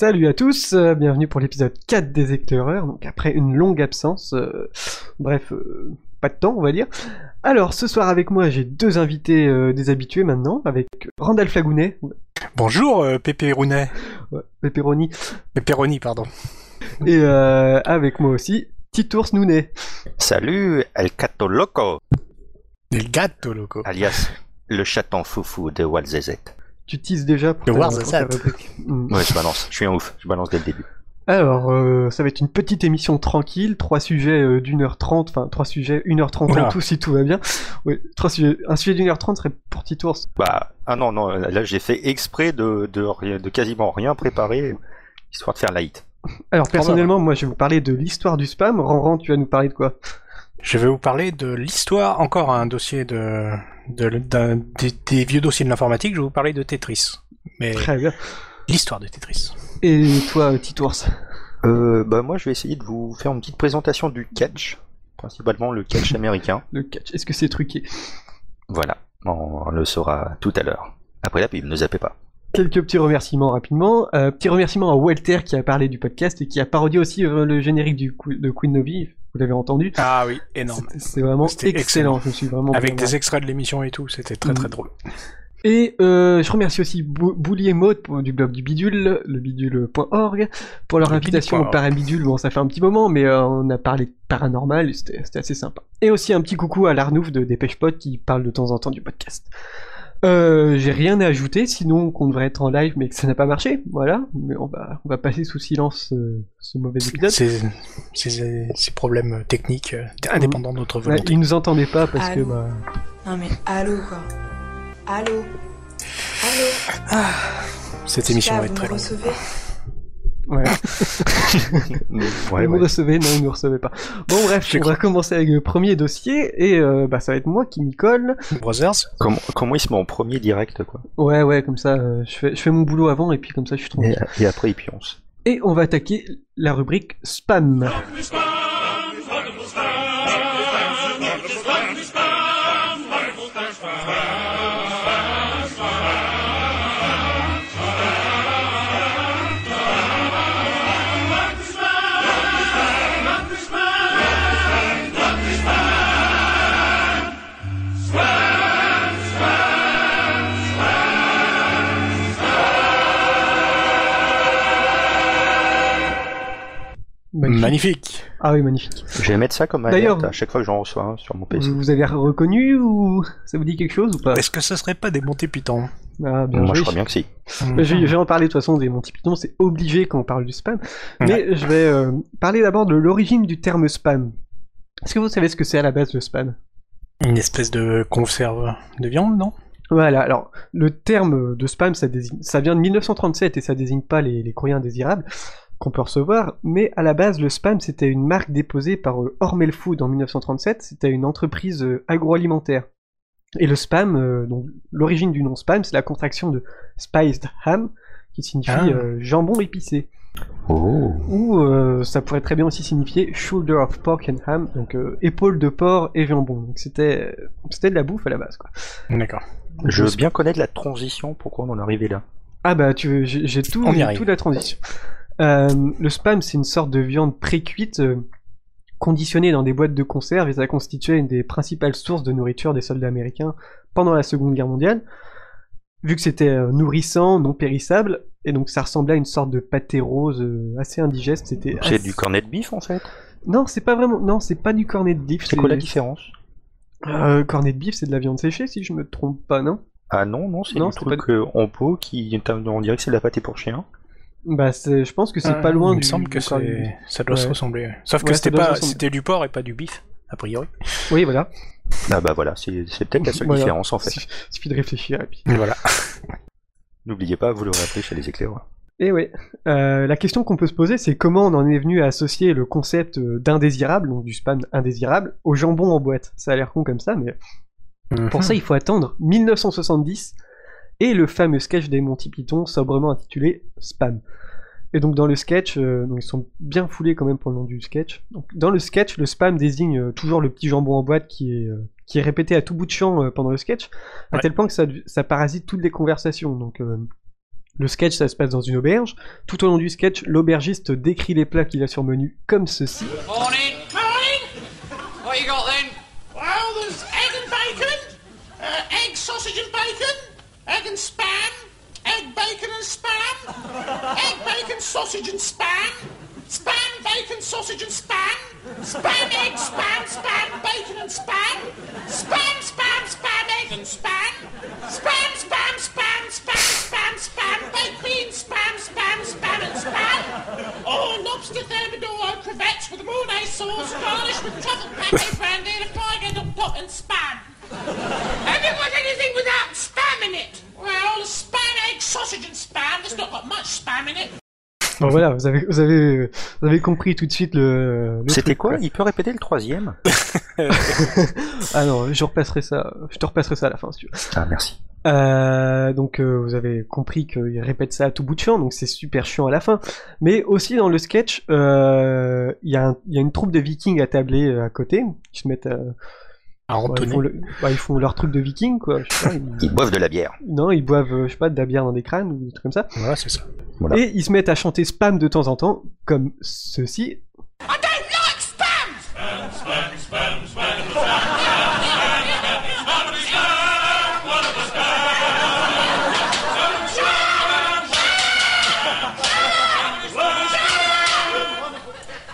Salut à tous, euh, bienvenue pour l'épisode 4 des éclaireurs, donc après une longue absence, euh, bref, euh, pas de temps on va dire. Alors ce soir avec moi j'ai deux invités euh, des habitués maintenant, avec Randall Flagounet, Bonjour, euh, Pépé Rounet. ouais, Pepperoni, Pépéroni, pardon. et euh, avec moi aussi Titours Nounet. Salut, El Cato Loco, El gatto, loco. alias le chaton foufou de Walzezet. Tu teases déjà pour ta, ta rubrique. Mm. Ouais, je balance, je suis un ouf, je balance dès le début. Alors, euh, ça va être une petite émission tranquille, trois sujets euh, d'une heure trente, enfin trois sujets, une heure trente en tout si tout va bien. Oui, trois sujets, un sujet d'une heure trente serait pour Titours. Bah, ah non, non, là j'ai fait exprès de, de, rien- de quasiment rien préparer, histoire de faire light. Alors personnellement, moi je vais vous parler de l'histoire du spam. Ranran, tu vas nous parler de quoi? Je vais vous parler de l'histoire, encore un dossier de, des, des vieux dossiers de l'informatique, je vais vous parler de Tetris. Mais Très bien. l'histoire de Tetris. Et toi, Titours Euh, bah moi je vais essayer de vous faire une petite présentation du catch, principalement le catch américain. Le catch, est-ce que c'est truqué Voilà, on le saura tout à l'heure. Après la pub, ne zappez pas. Quelques petits remerciements rapidement. Euh, petit remerciement à Walter qui a parlé du podcast et qui a parodié aussi euh, le générique du, de Queen Novi. Vous l'avez entendu Ah oui, énorme. C'est- vraiment excellent. excellent. Je me suis vraiment Avec des extraits de l'émission et tout, c'était très Mm. très drôle. Et euh, je remercie aussi Bou- Bouli et Maud pour- du blog du bidule, le bidule.org, pour leur Le invitation au. Parabidule. Bon, ça fait un petit moment, mais euh, on a parlé de paranormal c'était assez sympa. Et aussi un petit coucou à l'Arnouf de Dépêche-Pod qui parle de temps en temps du podcast. Euh, J'ai rien à ajouter, sinon qu'on devrait être en live mais que ça n'a pas marché. Voilà, mais on va, on va passer sous silence euh, ce mauvais épisode. Ces, ces, ces problèmes techniques euh, indépendants de notre Ouais, volonté. ils nous entendaient pas parce que bah, Non mais allô quoi Allô Allô Cette émission va être très longue. recevez ouais. Ouais, ils nous recevaient, non, ils nous recevaient pas. Bon bref, on va commencer avec le premier dossier et euh, bah ça va être moi qui m'y colle. Brothers, Comment, comment il se met en premier direct, quoi. Ouais ouais, comme ça, euh, je fais je fais mon boulot avant et puis comme ça je suis Et, tranquille. et après il pionce. Et on va attaquer la rubrique spam. Ah oui, magnifique. Je vais mettre ça comme D'ailleurs- alerte à chaque fois que j'en reçois un sur mon PC. Vous, vous avez reconnu ou ça vous dit quelque chose ou pas Est-ce que ce serait pas des Monty Python Ah bien Moi je crois bien que si. Je, je vais en parler de toute façon des Monty Python, c'est obligé quand on parle du spam. Mais je vais euh, parler d'abord de l'origine du terme spam. Est-ce que vous savez ce que c'est à la base le spam? Une espèce de conserve de viande, non? Voilà, alors le terme de spam, ça, désigne, ça vient de 1937 et ça désigne pas les, les courriers indésirables qu'on peut recevoir, mais à la base, le spam, c'était une marque déposée par euh, Hormel Food en 1937, c'était une entreprise euh, agroalimentaire. Et le spam, euh, donc l'origine du nom spam, c'est la contraction de spiced ham, qui signifie Ah. euh, jambon épicé. Oh. Ou euh, ça pourrait très bien aussi signifier shoulder of pork and ham, donc euh, épaule de porc et jambon. Donc c'était c'était de la bouffe à la base, quoi. D'accord. Je veux bien connaître la transition, pourquoi on en est arrivé là? Ah bah tu veux, j'ai j'ai tout, On y j'ai arrive. toute la transition. Euh, le spam c'est une sorte de viande pré-cuite euh, conditionnée dans des boîtes de conserve et ça constituait une des principales sources de nourriture des soldats américains pendant la Seconde Guerre mondiale. Vu que c'était euh, nourrissant, non périssable, et donc ça ressemblait à une sorte de pâté rose assez indigeste. C'était C'est assez- du cornet de bif en fait? Non, c'est pas vraiment. Non, c'est pas du cornet de beef. C'est quoi la différence? Euh, Cornet de beef, c'est de la viande séchée, si je me trompe pas, non? Ah non, non, c'est Non, du truc euh, en pot qui. On dirait que c'est de la pâté pour chien. Bah, je pense que c'est pas loin Il me du. semble que du ça doit se ressembler. Sauf Ouais, que c'était pas, c'était du porc et pas du bif, a priori. Oui, voilà. Ah bah voilà, c'est c'est peut-être la seule Voilà. différence en fait. Suffit- Suffit de réfléchir et puis. Voilà. N'oubliez pas, vous l'aurez appris chez les éclaireurs. Et ouais. Euh, la question qu'on peut se poser, c'est comment on en est venu à associer le concept euh, d'indésirable, donc du spam indésirable, au jambon en boîte. Ça a l'air con comme ça, mais pour ça, il faut attendre 1970 et le fameux sketch des Monty Python, sobrement intitulé Spam. Et donc dans le sketch, euh, donc ils sont bien foulés quand même pour le nom du sketch. Donc, dans le sketch, le spam désigne euh, toujours le petit jambon en boîte qui est, euh, qui est répété à tout bout de champ euh, pendant le sketch, à Ouais. tel point que ça, ça parasite toutes les conversations. Donc euh, Le sketch, ça se passe dans une auberge. Tout au long du sketch, l'aubergiste décrit les plats qu'il a sur menu comme ceci. Morning. Morning. What you got and spam, egg, bacon and spam, egg, bacon, sausage and spam, spam, bacon, sausage and spam, spam, egg, spam, spam, bacon and spam, spam, spam, spam, egg and spam, spam, spam, spam, spam, spam, spam, baked beans, spam, spam, spam and spam. Oh, lobster thermidor, crevettes with mayonnaise sauce, garnished with truffle pate brandy, and a fried egg on top and spam. Have Bon voilà, vous avez, vous avez, vous avez compris tout de suite le. le C'était quoi Il peut répéter le troisième Ah non, je repasserai ça. Je te repasserai ça à la fin si tu veux. Ah, merci. Euh, donc euh, vous avez compris qu'il répète ça à tout bout de champ, donc c'est super chiant à la fin. Mais aussi dans le sketch, euh, il y, y a une troupe de vikings attablés euh, à côté, qui se mettent ouais, ils, font le- bah, ils font leur truc de vikings, quoi. Je sais pas, ils- Ils boivent de la bière. Non, ils boivent, euh, je sais pas, de la bière dans des crânes ou des trucs comme ça. Voilà, c'est ça. Voilà. Et ils se mettent à chanter spam de temps en temps, comme ceci.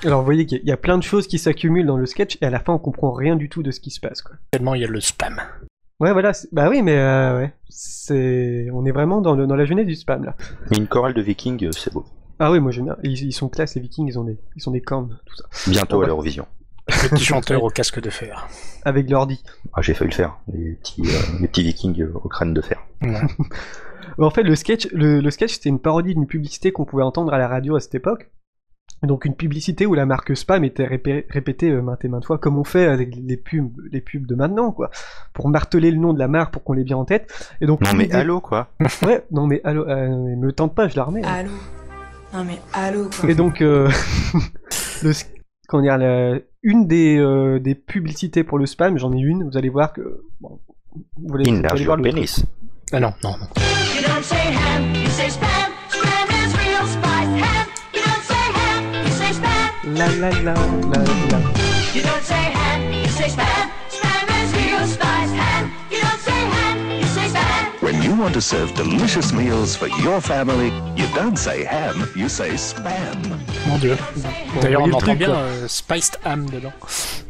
Alors vous voyez qu'il y a- plein de choses qui s'accumulent dans le sketch, et à la fin on comprend rien du tout de ce qui se passe, quoi. Tellement il y a le spam. Ouais, voilà, bah oui, mais euh, ouais, c'est, on est vraiment dans, le, dans la jeunesse du spam là. Mais une chorale de vikings, euh, c'est beau. Ah oui, moi j'aime bien. Ils, ils sont classe, les Vikings, ils ont des, ils sont des cornes, tout ça. Bientôt à l'Eurovision. Petit chanteur au casque de fer. Avec l'ordi. Ah, j'ai failli le faire. Les petits, euh, les petits vikings au crâne de fer. Ouais. En fait, le sketch, le, le sketch, c'était une parodie d'une publicité qu'on pouvait entendre à la radio à cette époque. Donc une publicité où la marque spam était répé- répétée euh, maintes et maintes fois, comme on fait avec les pubs, les pubs de maintenant, quoi, pour marteler le nom de la marque pour qu'on l'ait bien en tête. Et donc Non mais allô quoi Ouais, non mais allô, euh, me tente pas, je la remets. hein. Allô Non mais allô quoi. Et donc, euh, le, comment dire, la- une des, euh, des publicités pour le spam, j'en ai une, vous allez voir que. Bon, vous allez, vous allez voir le. Ah non, non, non. You don't say ham, you say. Spam La la la la la. You don't say ham, you say spam. Spam is real spice. Ham, you don't say ham, you say spam. When you want to serve delicious meals for your family, you don't say ham, you say spam. Mon dieu. D'ailleurs, on entend truc, bien euh, Spiced Ham dedans.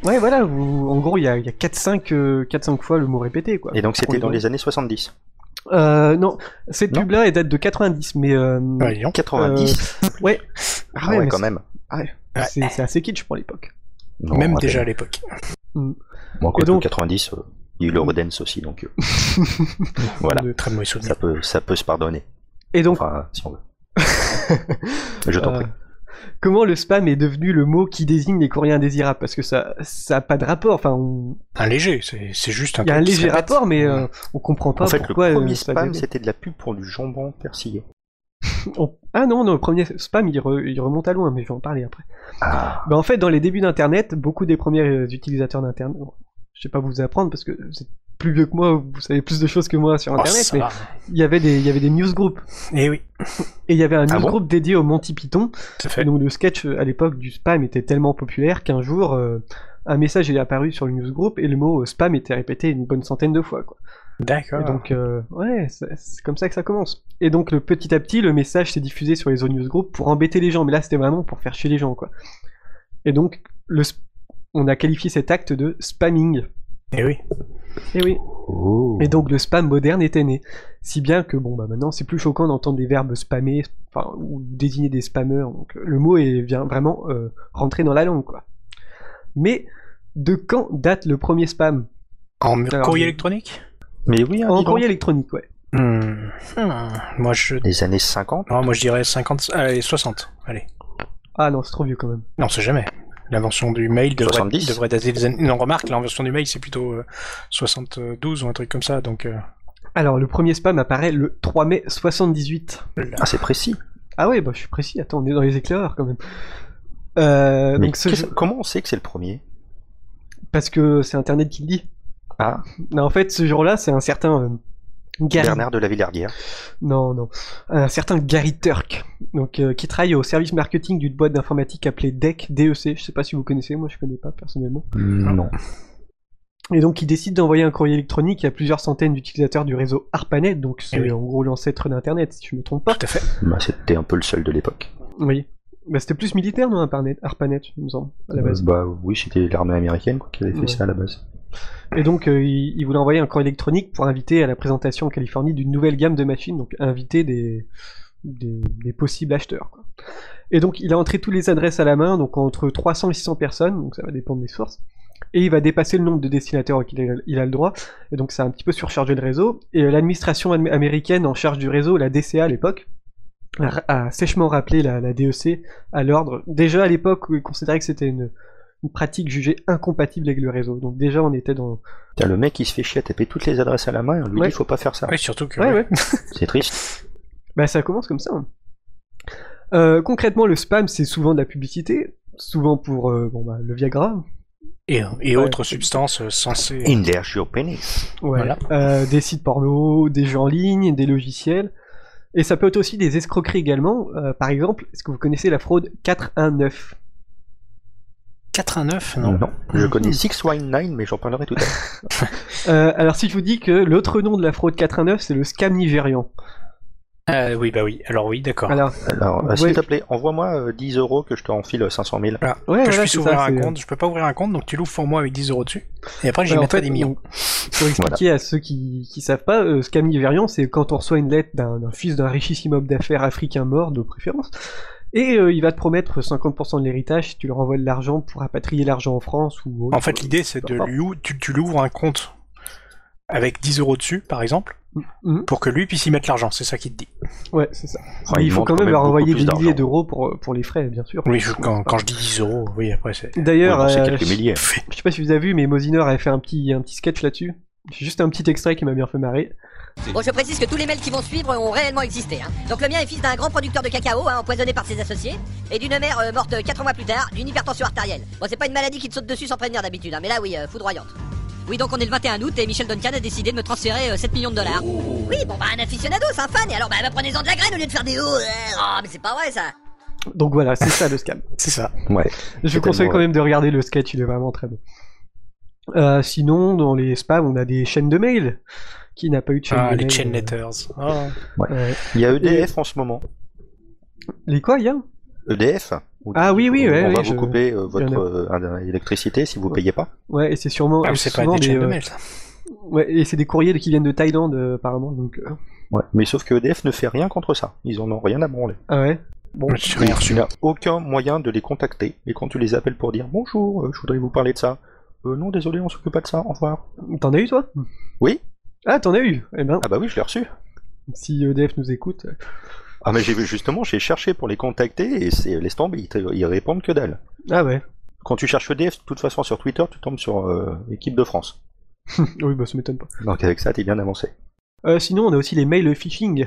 Ouais, voilà, vous, en gros, il y a, il y a 4-5 euh, 4-5 fois le mot répété, quoi. Et donc c'était dans les années 70. Euh, non, cette Non pub-là, elle date de 90, mais. Euh, Ouais, dis donc. 90 ouais. Ah ouais, mais quand même. C'est c'est assez kitsch pour l'époque. Non, Même déjà à l'époque. Moi, quoi, Et donc- 90, euh, il y a eu le Redens aussi, donc euh, voilà. De très mauvais Ça peut, ça peut se pardonner. Et donc, Enfin, si on veut. Je t'en Euh, prie. comment le spam est devenu le mot qui désigne les courriers indésirables? Parce que ça, ça a pas de rapport. Enfin, on- Un léger, c'est c'est juste un il y a un léger rapport, mais euh, on comprend pas En fait, pourquoi. le euh, premier spam, c'était de la pub pour du jambon persillé. On- Ah non, non, le premier spam, il, re- il remonte à loin, mais je vais en parler après. Ah, Bah, en fait, dans les débuts d'Internet, beaucoup des premiers euh, utilisateurs d'Internet, bon, je sais pas vous apprendre parce que vous êtes plus vieux que moi, vous savez plus de choses que moi sur Oh, Internet, mais il y avait des, il y avait des newsgroups. Eh oui, Et il y avait un Ah bon newsgroup dédié au Monty Python. Et fait. donc le sketch euh, à l'époque du spam était tellement populaire qu'un jour, euh, un message est apparu sur le newsgroup et le mot spam était répété une bonne centaine de fois. Quoi. D'accord. Et donc, euh, ouais, c'est comme ça que ça commence. Et donc, le, petit à petit, le message s'est diffusé sur les autres newsgroups pour embêter les gens, mais là, c'était vraiment pour faire chier les gens, quoi. Et donc, le, on a qualifié cet acte de spamming. Eh oui. Et oui. Oh. Et donc, le spam moderne était né. Si bien que, bon, bah maintenant, c'est plus choquant d'entendre des verbes spammer, enfin, ou désigner des spammeurs. Donc, le mot est vient vraiment euh, rentrer dans la langue, quoi. Mais, de quand date le premier spam? En Alors, courrier je- électronique? Mais oui, hein, En courrier électronique, ouais. Hmm. Hmm. Moi, je... Les années 50 Non, moi je dirais 50... Allez, 60. Allez. Ah non, c'est trop vieux quand même. Non, c'est jamais. L'invention du mail devrait, 70. devrait dater des années... Non, remarque, l'invention du mail, c'est plutôt euh, 72 ou un truc comme ça, donc... euh, Alors, le premier spam apparaît le 3 mai 78. là. Ah, c'est précis. Ah ouais, bah je suis précis, attends, on est dans les éclaireurs quand même. Euh, Mais donc ce qu'est-ce- jeu- comment on sait que c'est le premier? Parce que c'est Internet qui le dit. Ah, Non, en fait, ce jour-là, c'est un certain euh, Gary- Bernard de la Villardière. Non, non. Un certain Gary Turk, donc, euh, qui travaille au service marketing d'une boîte d'informatique appelée DEC, DEC. Je sais pas si vous connaissez, moi je connais pas personnellement. Non. Et donc il décide d'envoyer un courrier électronique à plusieurs centaines d'utilisateurs du réseau ARPANET, donc c'est Eh oui. en gros l'ancêtre d'Internet, si je me trompe pas. Tout à fait. Bah, C'était un peu le seul de l'époque. Oui. Bah, c'était plus militaire, non, ARPANET, ARPANET, il me semble, à la base. Euh, bah oui, c'était l'armée américaine quoi, qui avait fait Ouais. ça à la base. Et donc, euh, il, voulait envoyer un courrier électronique pour inviter à la présentation en Californie d'une nouvelle gamme de machines, donc inviter des, possibles acheteurs. Et donc, il a entré toutes les adresses à la main, donc entre 300 et 600 personnes, donc ça va dépendre des sources. Et il va dépasser le nombre de destinataires auxquels il a, le droit, et donc ça a un petit peu surchargé le réseau. Et euh, l'administration am- américaine en charge du réseau, la DCA à l'époque, a, sèchement rappelé la, la DEC à l'ordre. Déjà à l'époque, il considérait que c'était une, une pratique jugée incompatible avec le réseau. Donc déjà, on était dans, T'as le mec qui se fait chier à taper toutes les adresses à la main, et on lui Ouais. dit faut pas faire ça. Oui, surtout que. Ouais, ouais. C'est triste. Bah ça commence comme ça. hein. Euh, concrètement, le spam, c'est souvent de la publicité, souvent pour euh, bon, bah, le Viagra, Et, et Ouais. autres substances euh, censées. Enlarge your penis. ouais, Voilà. euh, des sites porno, des jeux en ligne, des logiciels. Et ça peut être aussi des escroqueries également. Euh, par exemple, est-ce que vous connaissez la fraude 419 89, non Non. Je connais 619, mais j'en parlerai tout à l'heure. Euh, Alors si je vous dis que l'autre nom de la fraude 419, c'est le scam nigérian. Euh, Oui, bah oui. Alors oui, d'accord. Alors, Alors, euh, Ouais. s'il te plaît, envoie-moi euh, 10 euros que je te enfile 500 000. Voilà. ouais, que je puisse c'est ouvrir ça, un c'est- compte, je peux pas ouvrir un compte, donc tu l'ouvres pour moi avec 10 euros dessus. Et après, j'y Ouais, en mettrai fait, des millions. Pour expliquer à ceux qui, qui savent pas, euh, scam nigérian, c'est quand on reçoit une lettre d'un d'un fils d'un richissime homme d'affaires africain mort, de préférence, et euh, il va te promettre 50% de l'héritage si tu leur envoies de l'argent pour rapatrier l'argent en France ou autre. En fait, l'idée, c'est de lui ou- tu, tu lui ouvres un compte avec 10 euros dessus, par exemple, Mhm. pour que lui puisse y mettre l'argent. C'est ça qu'il te dit. Ouais, c'est ça. Enfin, il il faut quand même leur envoyer des milliers d'euros pour, pour les frais, bien sûr. Oui, je- quand, quand je dis 10 euros, oui, après, c'est. D'ailleurs, Ouais, c'est euh, je sais pas si vous avez vu, mais Mosinor avait fait un petit, un petit sketch là-dessus. C'est juste un petit extrait qui m'a bien fait marrer. Bon, je précise que tous les mails qui vont suivre ont réellement existé. Hein. Donc le mien est fils d'un grand producteur de cacao, hein, empoisonné par ses associés, et d'une mère euh, morte 4 mois plus tard d'une hypertension artérielle. Bon, c'est pas une maladie qui te saute dessus sans prévenir d'habitude, hein, mais là, oui, euh, foudroyante. Oui, donc on est le 21 août et Michel Duncan a décidé de me transférer euh, 7 millions de dollars. Oui, bon, bah un aficionado, c'est un fan, et alors bah, bah, prenez-en de la graine au lieu de faire des hauts. euh, Oh, mais c'est pas vrai ça. Donc voilà, c'est ça le scam. C'est ça. Ouais. Je vous conseille quand même de regarder le sketch, il est vraiment très bon. Euh, sinon, dans les spams, on a des chaînes de mail. Qui n'a pas eu de chaîne Ah, les chain euh, letters. Ouais. Il y a EDF en ce moment. Les quoi, il y a EDF Ah oui, oui, on, ouais, on va oui, vous je- couper euh, votre euh, électricité si vous payez pas. Ouais, et c'est sûrement. Ah, c'est pas des chaînes de mail, ça. Ouais, et c'est des courriers qui viennent de Thaïlande, euh, apparemment. Donc, euh, Ouais. Mais sauf que EDF ne fait rien contre ça. Ils en ont rien à branler. Ah ouais? Bon, Tu n'as aucun moyen de les contacter. Et quand tu les appelles pour dire bonjour, euh, je voudrais vous parler de ça. Euh, non, désolé, on s'occupe pas de ça. Au revoir. t'en as eu toi? Oui. Ah, t'en as eu Eh ben, Ah bah oui, je l'ai reçu. si EDF nous écoute. euh, Ah mais j'ai vu justement, j'ai cherché pour les contacter et c'est laisse tomber, ils, ils répondent que dalle. Ah ouais. Quand tu cherches EDF, de toute façon sur Twitter, tu tombes sur euh, l'équipe de France. oui, bah ça m'étonne pas. Donc avec ça, t'es bien avancé. Euh, sinon, on a aussi les mails phishing.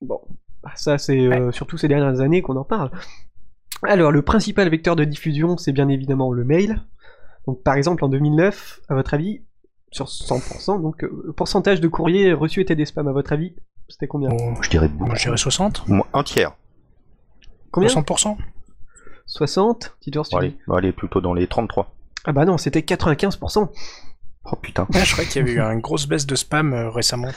Bon, bah, ça c'est euh, surtout ces dernières années qu'on en parle. Alors, le principal vecteur de diffusion, c'est bien évidemment le mail. Donc, par exemple, en 2009, à votre avis, sur 100%, donc euh, le pourcentage de courriers reçus était des spams. À votre avis, c'était combien? Bon, Je dirais beaucoup. moi, je dirais 60 Moi, un tiers. Combien? 60% 60 Petit tour, si tu allez, bon, allez, plutôt dans les 33. Ah bah non, c'était 95%. Oh putain. Je croyais qu'il y avait eu une grosse baisse de spam euh, récemment.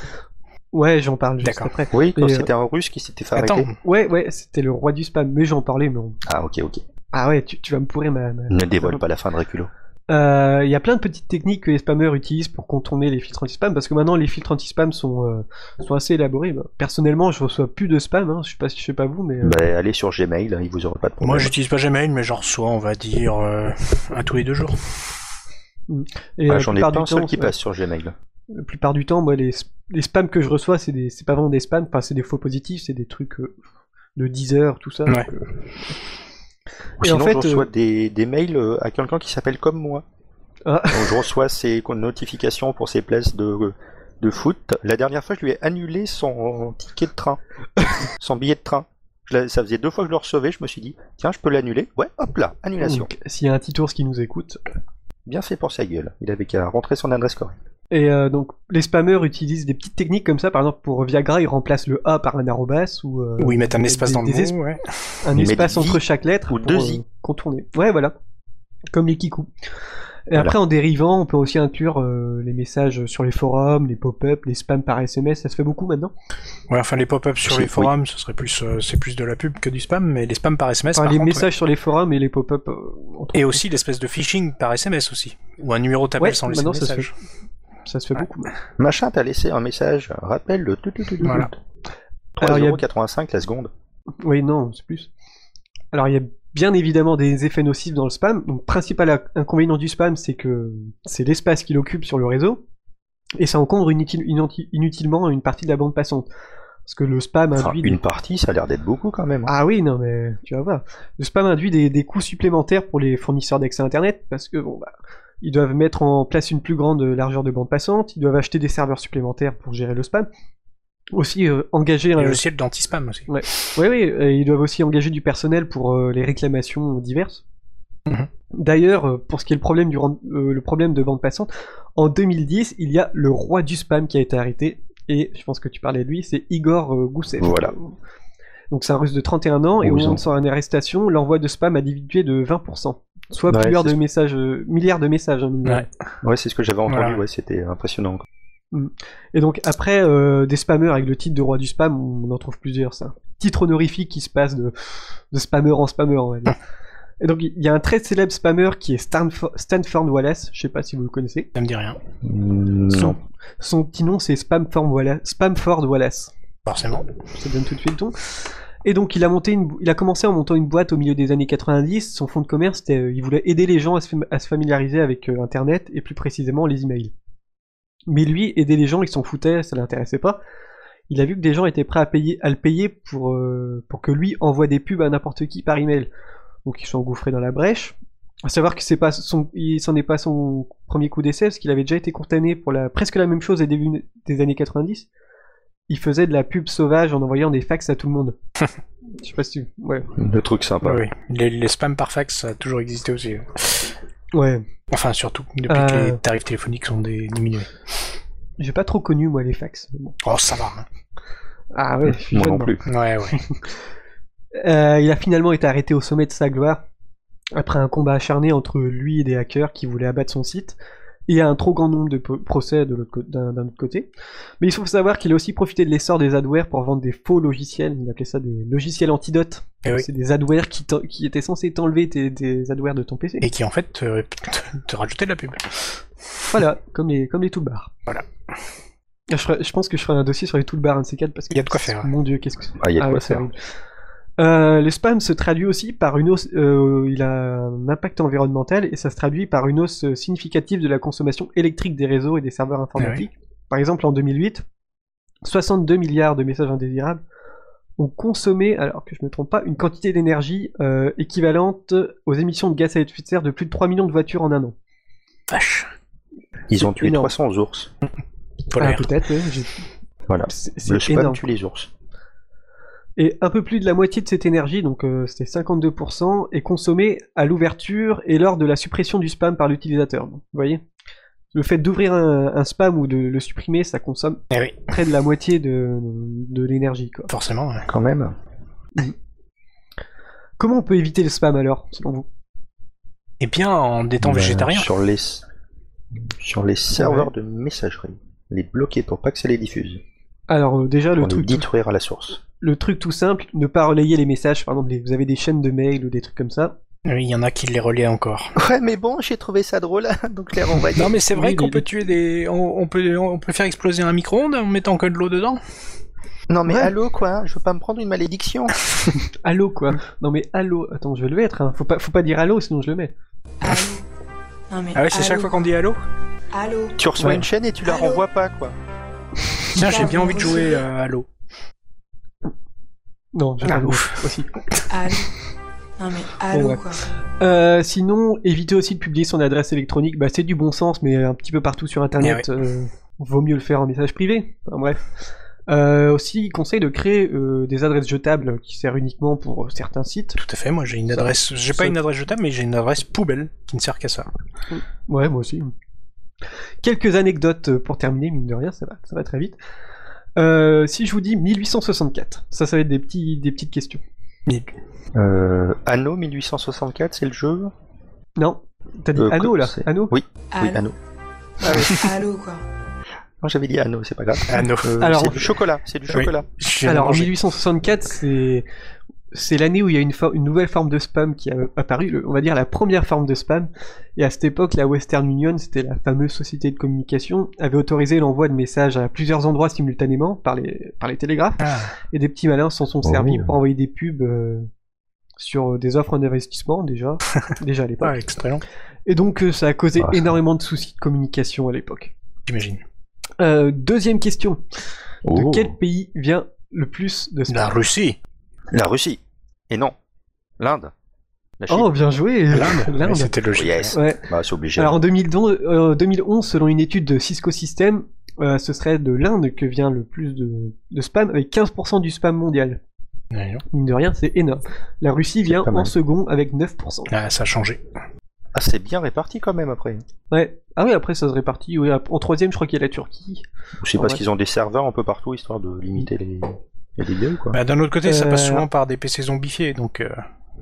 Ouais, j'en parle juste D'accord. après. Oui, quand euh, c'était un russe qui s'était fait Attends, arrêter. Ouais, ouais, c'était le roi du spam, mais j'en parlais, mais on- Ah ok, ok. Ah ouais, tu, tu vas me pourrir ma... ma- Ne dévoile pas la fin de Reculo. Euh, Il y a plein de petites techniques que les spammers utilisent pour contourner les filtres anti-spam, parce que maintenant les filtres anti-spam sont, euh, sont assez élaborés. Bah, personnellement, je reçois plus de spam, hein. je sais pas si je sais pas vous, mais... euh, Bah, allez sur Gmail, il vous aura pas de problème. moi j'utilise pas Gmail, mais j'en reçois, on va dire, euh, un tous les deux jours. et Ah, la J'en ai plupart pas du un seul temps, qui ouais, passe sur Gmail. La plupart du temps, moi, les, les spams que je reçois, c'est des... c'est pas vraiment des spams, enfin c'est des faux positifs, c'est des trucs euh, de 10 heures, tout ça. Ouais. donc, euh, Ou Et en sinon, fait, je reçois euh, des, des mails euh, à quelqu'un qui s'appelle comme moi. Ah. Donc, je reçois ses notifications pour ses places de, de foot. La dernière fois, je lui ai annulé son ticket de train, son billet de train. Je ça faisait deux fois que je le recevais, je me suis dit, tiens, je peux l'annuler. Ouais, hop là, annulation. donc, s'il y a un petit ours qui nous écoute, Bien fait pour sa gueule. Il avait qu'à rentrer son adresse correcte. Et euh, donc, les spammers utilisent des petites techniques comme ça. Par exemple, pour Viagra, ils remplacent le A par un arrobas ou, euh, Ou ils mettent un des- espace dans le des es- mot, ouais. un Ils espace i entre chaque lettre ou pour, deux euh, i. contourner. Ouais, voilà. Comme les kikou. Et Voilà. après, en dérivant, on peut aussi inclure euh, les messages sur les forums, les pop-up, les spams par SMS. Ça se fait beaucoup maintenant. Ouais, enfin les pop-ups sur les oui. forums, ce serait plus, euh, c'est plus de la pub que du spam, mais les spams par SMS, Enfin, par les contre, messages sur les forums et les pop-up. euh. Et aussi l'espèce de phishing par SMS aussi, ou un numéro t'appelle Ouais, sans laisser message. Ça se fait Ouais. beaucoup. Machin, t'as laissé un message, rappelle le tout tout tout tout. Voilà. Alors, il y a- 3,85€ la seconde. Oui, non, c'est plus. Alors, il y a bien évidemment des effets nocifs dans le spam. Donc, principal inconvénient du spam, c'est que c'est l'espace qu'il occupe sur le réseau. Et ça encombre inutile- inutilement une partie de la bande passante. Parce que le spam Enfin, induit. des- une partie, ça a l'air d'être beaucoup quand même. hein. Ah oui, non, mais tu vas voir. Le spam induit des, des coûts supplémentaires pour les fournisseurs d'accès Internet. Parce que, bon, bah. Ils doivent mettre en place une plus grande largeur de bande passante, ils doivent acheter des serveurs supplémentaires pour gérer le spam. Aussi euh, engager Et un, le logiciel d'anti-spam aussi. Oui, oui, ils doivent aussi engager du personnel pour euh, les réclamations diverses. Mhm. D'ailleurs, euh, pour ce qui est le problème, du, euh, le problème de bande passante, en 2010, il y a le roi du spam qui a été arrêté, et je pense que tu parlais de lui, c'est Igor euh, Goussev. Voilà. Donc c'est un russe de 31 ans, et au moment de son arrestation, l'envoi de spam a diminué de 20%. Soit Ouais, plusieurs de ce- messages, euh, milliards de messages. hein. Ouais. Ouais, c'est ce que j'avais entendu, Voilà. ouais, c'était impressionnant. Et donc après, euh, des spammers avec le titre de roi du spam, on en trouve plusieurs. Un titre honorifique qui se passe de, de spammer en spammer, on va dire. Et donc il y a un très célèbre spammer qui est Stanford, Stanford Wallace, je sais pas si vous le connaissez. Ça me dit rien, Mm, Son, Non. son petit nom c'est Spamford Wallace. Spamford Wallace. forcément. Ça donne tout de suite le ton? Et donc il a commencé en montant une boîte au milieu des années 90. Son fond de commerce, euh, il voulait aider les gens à se, familiariser avec euh, Internet et plus précisément les emails. Mais lui, aider les gens, il s'en foutait, ça l'intéressait pas. Il a vu que des gens étaient prêts à payer, à le payer pour euh, que lui envoie des pubs à n'importe qui par email. Donc ils sont engouffrés dans la brèche. À savoir que c'est pas s'en est pas son premier coup d'essai parce qu'il avait déjà été condamné pour la presque la même chose au début des années 90 il faisait de la pub sauvage en envoyant des fax à tout le monde. Je sais pas si tu... Ouais. Le truc sympa. Oui, oui. Les, les spams par fax, ça a toujours existé aussi. Ouais. Enfin, surtout, depuis que Euh. les tarifs téléphoniques sont dé- diminués. J'ai pas trop connu, moi, les fax. bon. Oh, ça va. hein. Ah ouais, je suis Moi non plus. Ouais, ouais. Euh, il a finalement été arrêté au sommet de sa gloire après un combat acharné entre lui et des hackers qui voulaient abattre son site et un trop grand nombre de procès d'un autre côté. Mais il faut savoir qu'il a aussi profité de l'essor des adwares pour vendre des faux logiciels. Il appelait ça des logiciels antidotes. Eh oui. C'est des adwares qui, étaient censés t'enlever tes, des adwares de ton PC. Et qui, en fait, te, te, te rajoutait de la pub. Voilà, comme les, comme les toolbars. Voilà. Je, ferai- je pense que je ferai un dossier sur les toolbars un de ces quatre parce que Il y a de quoi faire. Mon dieu, qu'est-ce que c'est Ah, il y a de Ah quoi ouais, faire. Euh, le spam se traduit aussi par une hausse, euh, il a un impact environnemental et ça se traduit par une hausse significative de la consommation électrique des réseaux et des serveurs informatiques. Par exemple, en 2008, 62 milliards de messages indésirables ont consommé, alors que je ne me trompe pas, une quantité d'énergie euh, équivalente aux émissions de gaz à effet de serre de plus de 3 millions de voitures en un an. Vache. Ils ont tué énorme. 300 ours. Ah, Voilà. c'est Le spam énorme. tue les ours. Et un peu plus de la moitié de cette énergie, donc euh, c'était 52%, est consommée à l'ouverture et lors de la suppression du spam par l'utilisateur. Vous voyez? Le fait d'ouvrir un, un spam ou de le supprimer, ça consomme Eh oui, près de la moitié de, de l'énergie. quoi. forcément. Quand même. Comment on peut éviter le spam alors, selon vous? Et bien, en étant Ben, végétarien. Sur les, sur les serveurs de messagerie. Les bloquer pour pas que ça les diffuse. Alors euh, déjà, le Pour les truc, tout, détruire à la source. Le truc tout simple, ne pas relayer les messages. Par exemple, vous avez des chaînes de mails ou des trucs comme ça. Oui, il y en a qui les relaient encore. Ouais, mais bon, j'ai trouvé ça drôle, donc. Non, mais c'est vrai Oui, qu'on peut tuer des. On, on peut, on peut faire exploser un micro-ondes en mettant que de l'eau dedans. Non, mais Ouais. allô, quoi, je veux pas me prendre une malédiction. Allô quoi Non mais allô, attends, je vais le mettre. Hein. Faut pas, faut pas dire allô, sinon je le mets. Allô Non mais Ah ouais, c'est allô chaque fois qu'on dit allô Allô Tu reçois Ouais. une chaîne et tu la Allô renvoies pas, quoi. Tiens, j'ai bien envie de jouer euh, à l'eau. Non, je Ah, ouf. aussi. Allô Non mais allô ouais. quoi Euh, sinon, évitez aussi de publier son adresse électronique. Bah, c'est du bon sens, mais un petit peu partout sur Internet, euh, vaut mieux le faire en message privé. Enfin, bref. Euh, aussi, il conseille de créer euh, des adresses jetables qui servent uniquement pour euh, certains sites. Tout à fait, moi j'ai une Ça- adresse. J'ai ça- pas une adresse jetable, mais j'ai une adresse poubelle qui ne sert qu'à ça. Ouais, moi aussi. Quelques anecdotes pour terminer, mine de rien, ça va, ça va très vite. Euh, si je vous dis 1864, ça, ça va être des, petits, des petites questions. Euh, Anno 1864, c'est le jeu Non T'as dit Euh, Anno là c'est- Anno Oui, oui, Allô Anno. Allô, quoi. Non, j'avais dit Anno, c'est pas grave. Anno. Euh, Alors- c'est du chocolat, c'est du Oui. chocolat. Je viens de Alors, manger. 1864, c'est c'est l'année où il y a une, nouvelle forme de spam qui a apparu, le- on va dire la première forme de spam. Et à cette époque, la Western Union, c'était la fameuse société de communication, avait autorisé l'envoi de messages à plusieurs endroits simultanément par les, par les télégraphes. Ah, Et des petits malins s'en sont Oh. servis pour envoyer des pubs euh, sur des offres d'investissement déjà, déjà à l'époque. excellent, Et donc euh, ça a causé Ah. énormément de soucis de communication à l'époque. j'imagine. Euh, deuxième question. De Oh. quel pays vient le plus de La spam Russie. La Russie. Et non, l'Inde. La Chine. Oh, bien joué L'Inde. C'était logique. Yes. Ouais. Bah, c'est obligé. Alors en 2011, euh, 2011, selon une étude de Cisco Systems, euh, ce serait de l'Inde que vient le plus de, de spam, avec 15% du spam mondial. Mine de rien, c'est énorme. La Russie vient en second avec 9%. Ah, ça a changé. Ah, c'est bien réparti quand même après. Ouais. Ah oui, après ça se répartit. Oui, en troisième, je crois qu'il y a la Turquie. C'est parce qu'ils ont des serveurs un peu partout histoire de limiter les, quoi. Bah, D'un autre côté, ça passe Euh, souvent par des PC zombifiés, donc euh,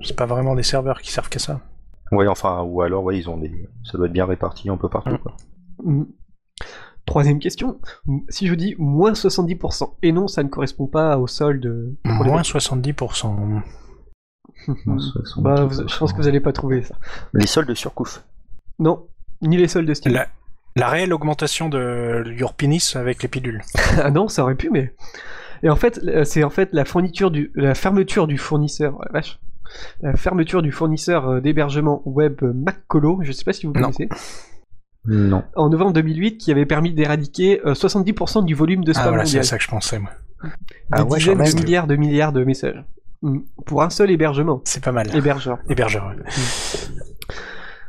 c'est pas vraiment des serveurs qui servent qu'à ça. Ouais, enfin, ou alors, ouais, ils ont des. Ça doit être bien réparti un peu partout Mm. quoi. Mm. Troisième question. Si je vous dis moins 70%, et non, ça ne correspond pas au solde. Moins voitures. 70%. Bah, vous- je pense que vous allez pas trouver ça. Les soldes sur Couf. Non, ni les soldes de Steam. La, la réelle augmentation de your penis avec les pilules. ah non, ça aurait pu, mais. Et en fait, euh, c'est en fait la fourniture du, la fermeture du fournisseur. la vache. La fermeture du fournisseur euh, d'hébergement web euh, MacColo, je sais pas si vous connaissez, Non. en novembre 2008, qui avait permis d'éradiquer euh, 70% du volume de Ah spam voilà, c'est ça que je pensais, moi. Des Ah ouais, dizaines de milliards de milliards de messages. Mm. Pour un seul hébergement. C'est pas mal. Hébergeur. Hébergeur. ouais.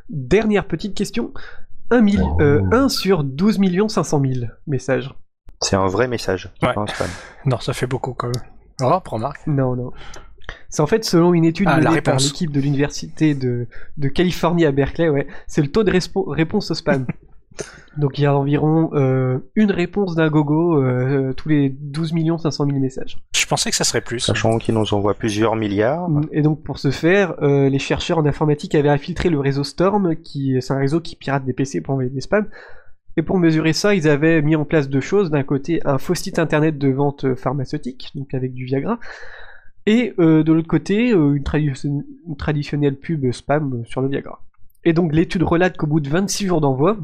Dernière petite question. 1, mille- Oh. euh, 1 sur 12 500 000 messages. C'est un vrai message. Ouais. pas un spam. Non, ça fait beaucoup quand même. Oh, remarque. Non, non. C'est en fait selon une étude Ah, menée par l'équipe de l'université de, de Californie à Berkeley, ouais, c'est le taux de réponse au spam. Donc il y a environ euh, une réponse d'un gogo euh, tous les 12 500 000 messages. Je pensais que ça serait plus. Sachant qu'ils nous envoient plusieurs milliards. Et donc pour ce faire, euh, les chercheurs en informatique avaient infiltré le réseau Storm, qui c'est un réseau qui pirate des PC pour envoyer des spams. Et pour mesurer ça, ils avaient mis en place deux choses. D'un côté, un faux site internet de vente euh, pharmaceutique, donc avec du Viagra. Et euh, de l'autre côté, euh, une, tradi- une traditionnelle pub spam sur le Viagra. Et donc l'étude relate qu'au bout de 26 jours d'envoi,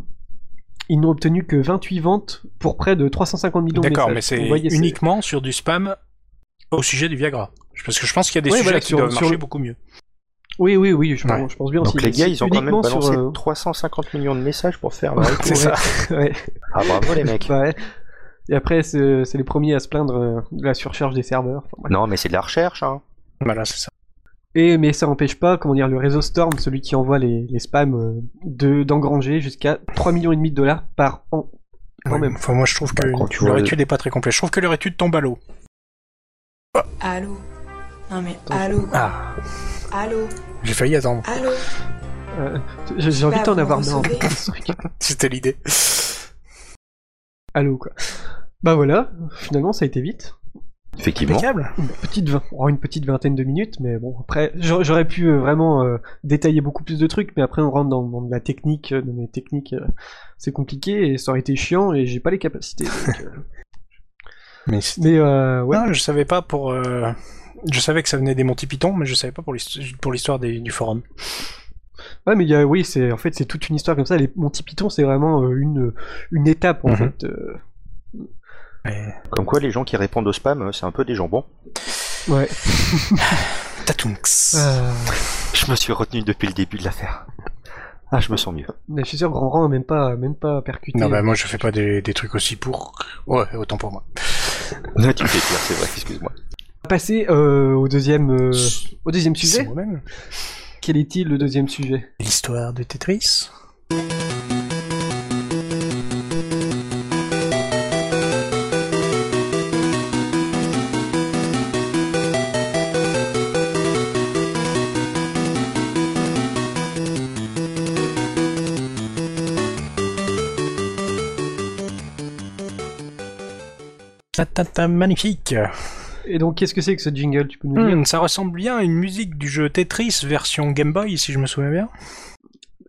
ils n'ont obtenu que 28 ventes pour près de 350 millions de messages. D'accord, mais c'est uniquement sur du spam au sujet du Viagra. Parce que je pense qu'il y a des Ouais, sujets voilà, qui sur- doivent marcher beaucoup mieux. Oui, oui, oui, je, Ouais. je pense bien aussi. Donc les gars, ils ont quand même uniquement balancé sur, euh, 350 millions de messages pour faire C'est ça. ouais. Ah bravo les mecs. Ouais. Et après, c'est les premiers à se plaindre euh, de la surcharge des serveurs. Enfin. Non, mais c'est de la recherche, hein. Voilà, c'est ça. Et mais ça n'empêche pas, comment dire, le réseau Storm, celui qui envoie les, les spams, euh, de d'engranger jusqu'à 3 millions et demi de dollars par an. Quand Ouais, même. Enfin, moi, je trouve que Bah, quand tu leur étude est pas très complète. Je trouve que leur étude tombe à l'eau. Allô? Non mais allô quoi? Ah, Allô j'ai failli attendre. Allô Euh, J'ai envie d'en avoir marre. C'était l'idée. Allô, quoi. Bah voilà, finalement, ça a été vite. Effectivement. Impeccable. Une petite, vingt- oh, une petite vingtaine de minutes, mais bon, après, j'aurais pu euh, vraiment euh, détailler beaucoup plus de trucs, mais après, on rentre dans, la technique, dans les techniques, euh, c'est compliqué, et ça aurait été chiant, et j'ai pas les capacités. donc, euh, Mais, Mais euh, ouais. non, je savais pas pour. Je savais que ça venait des Monty Python, mais je savais pas pour l'histoire du forum. Ouais, mais il y a, oui, c'est en fait c'est toute une histoire comme ça. Les Monty Python, c'est vraiment euh, une une étape en Mhm. fait. euh, Mais... Comme quoi, les gens qui répondent au spam, euh, c'est un peu des jambons. ouais. Tatunks. Euh, Je me suis retenu depuis le début de l'affaire. Ah, je me sens mieux. mais je suis sûr, Grand Rang a même pas même pas percuté. Non, bah moi je fais pas des, des trucs aussi pour. Ouais, autant pour moi. Là, tu me fais pire, c'est vrai, excuse-moi passer euh, au deuxième euh, au deuxième sujet. moi-même. Quel est-il le deuxième sujet? L'histoire de Tetris. Ta, magnifique. Et donc, qu'est-ce que c'est que ce jingle Tu peux nous dire? Hmm, ça ressemble bien à une musique du jeu Tetris version Game Boy, si je me souviens bien.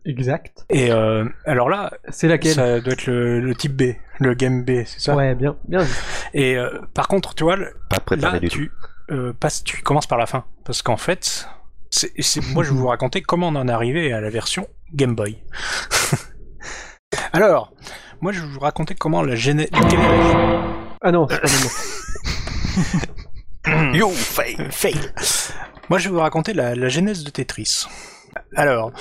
Exact. Et euh, alors là, C'est laquelle? ça doit être le, le type B, le Game B, c'est ça? Ouais, bien, bien. vu. Et euh, par contre, tu vois, le- Pas préparé là, du tu, euh, passes, tu commences par la fin. Parce qu'en fait, c'est, moi je vais vous raconter comment on en est arrivé à la version Game Boy. Alors, moi je vais vous raconter comment la la- Ah non, c'est pas. You fail. fail. Moi, je vais vous raconter la, la genèse de Tetris. Alors,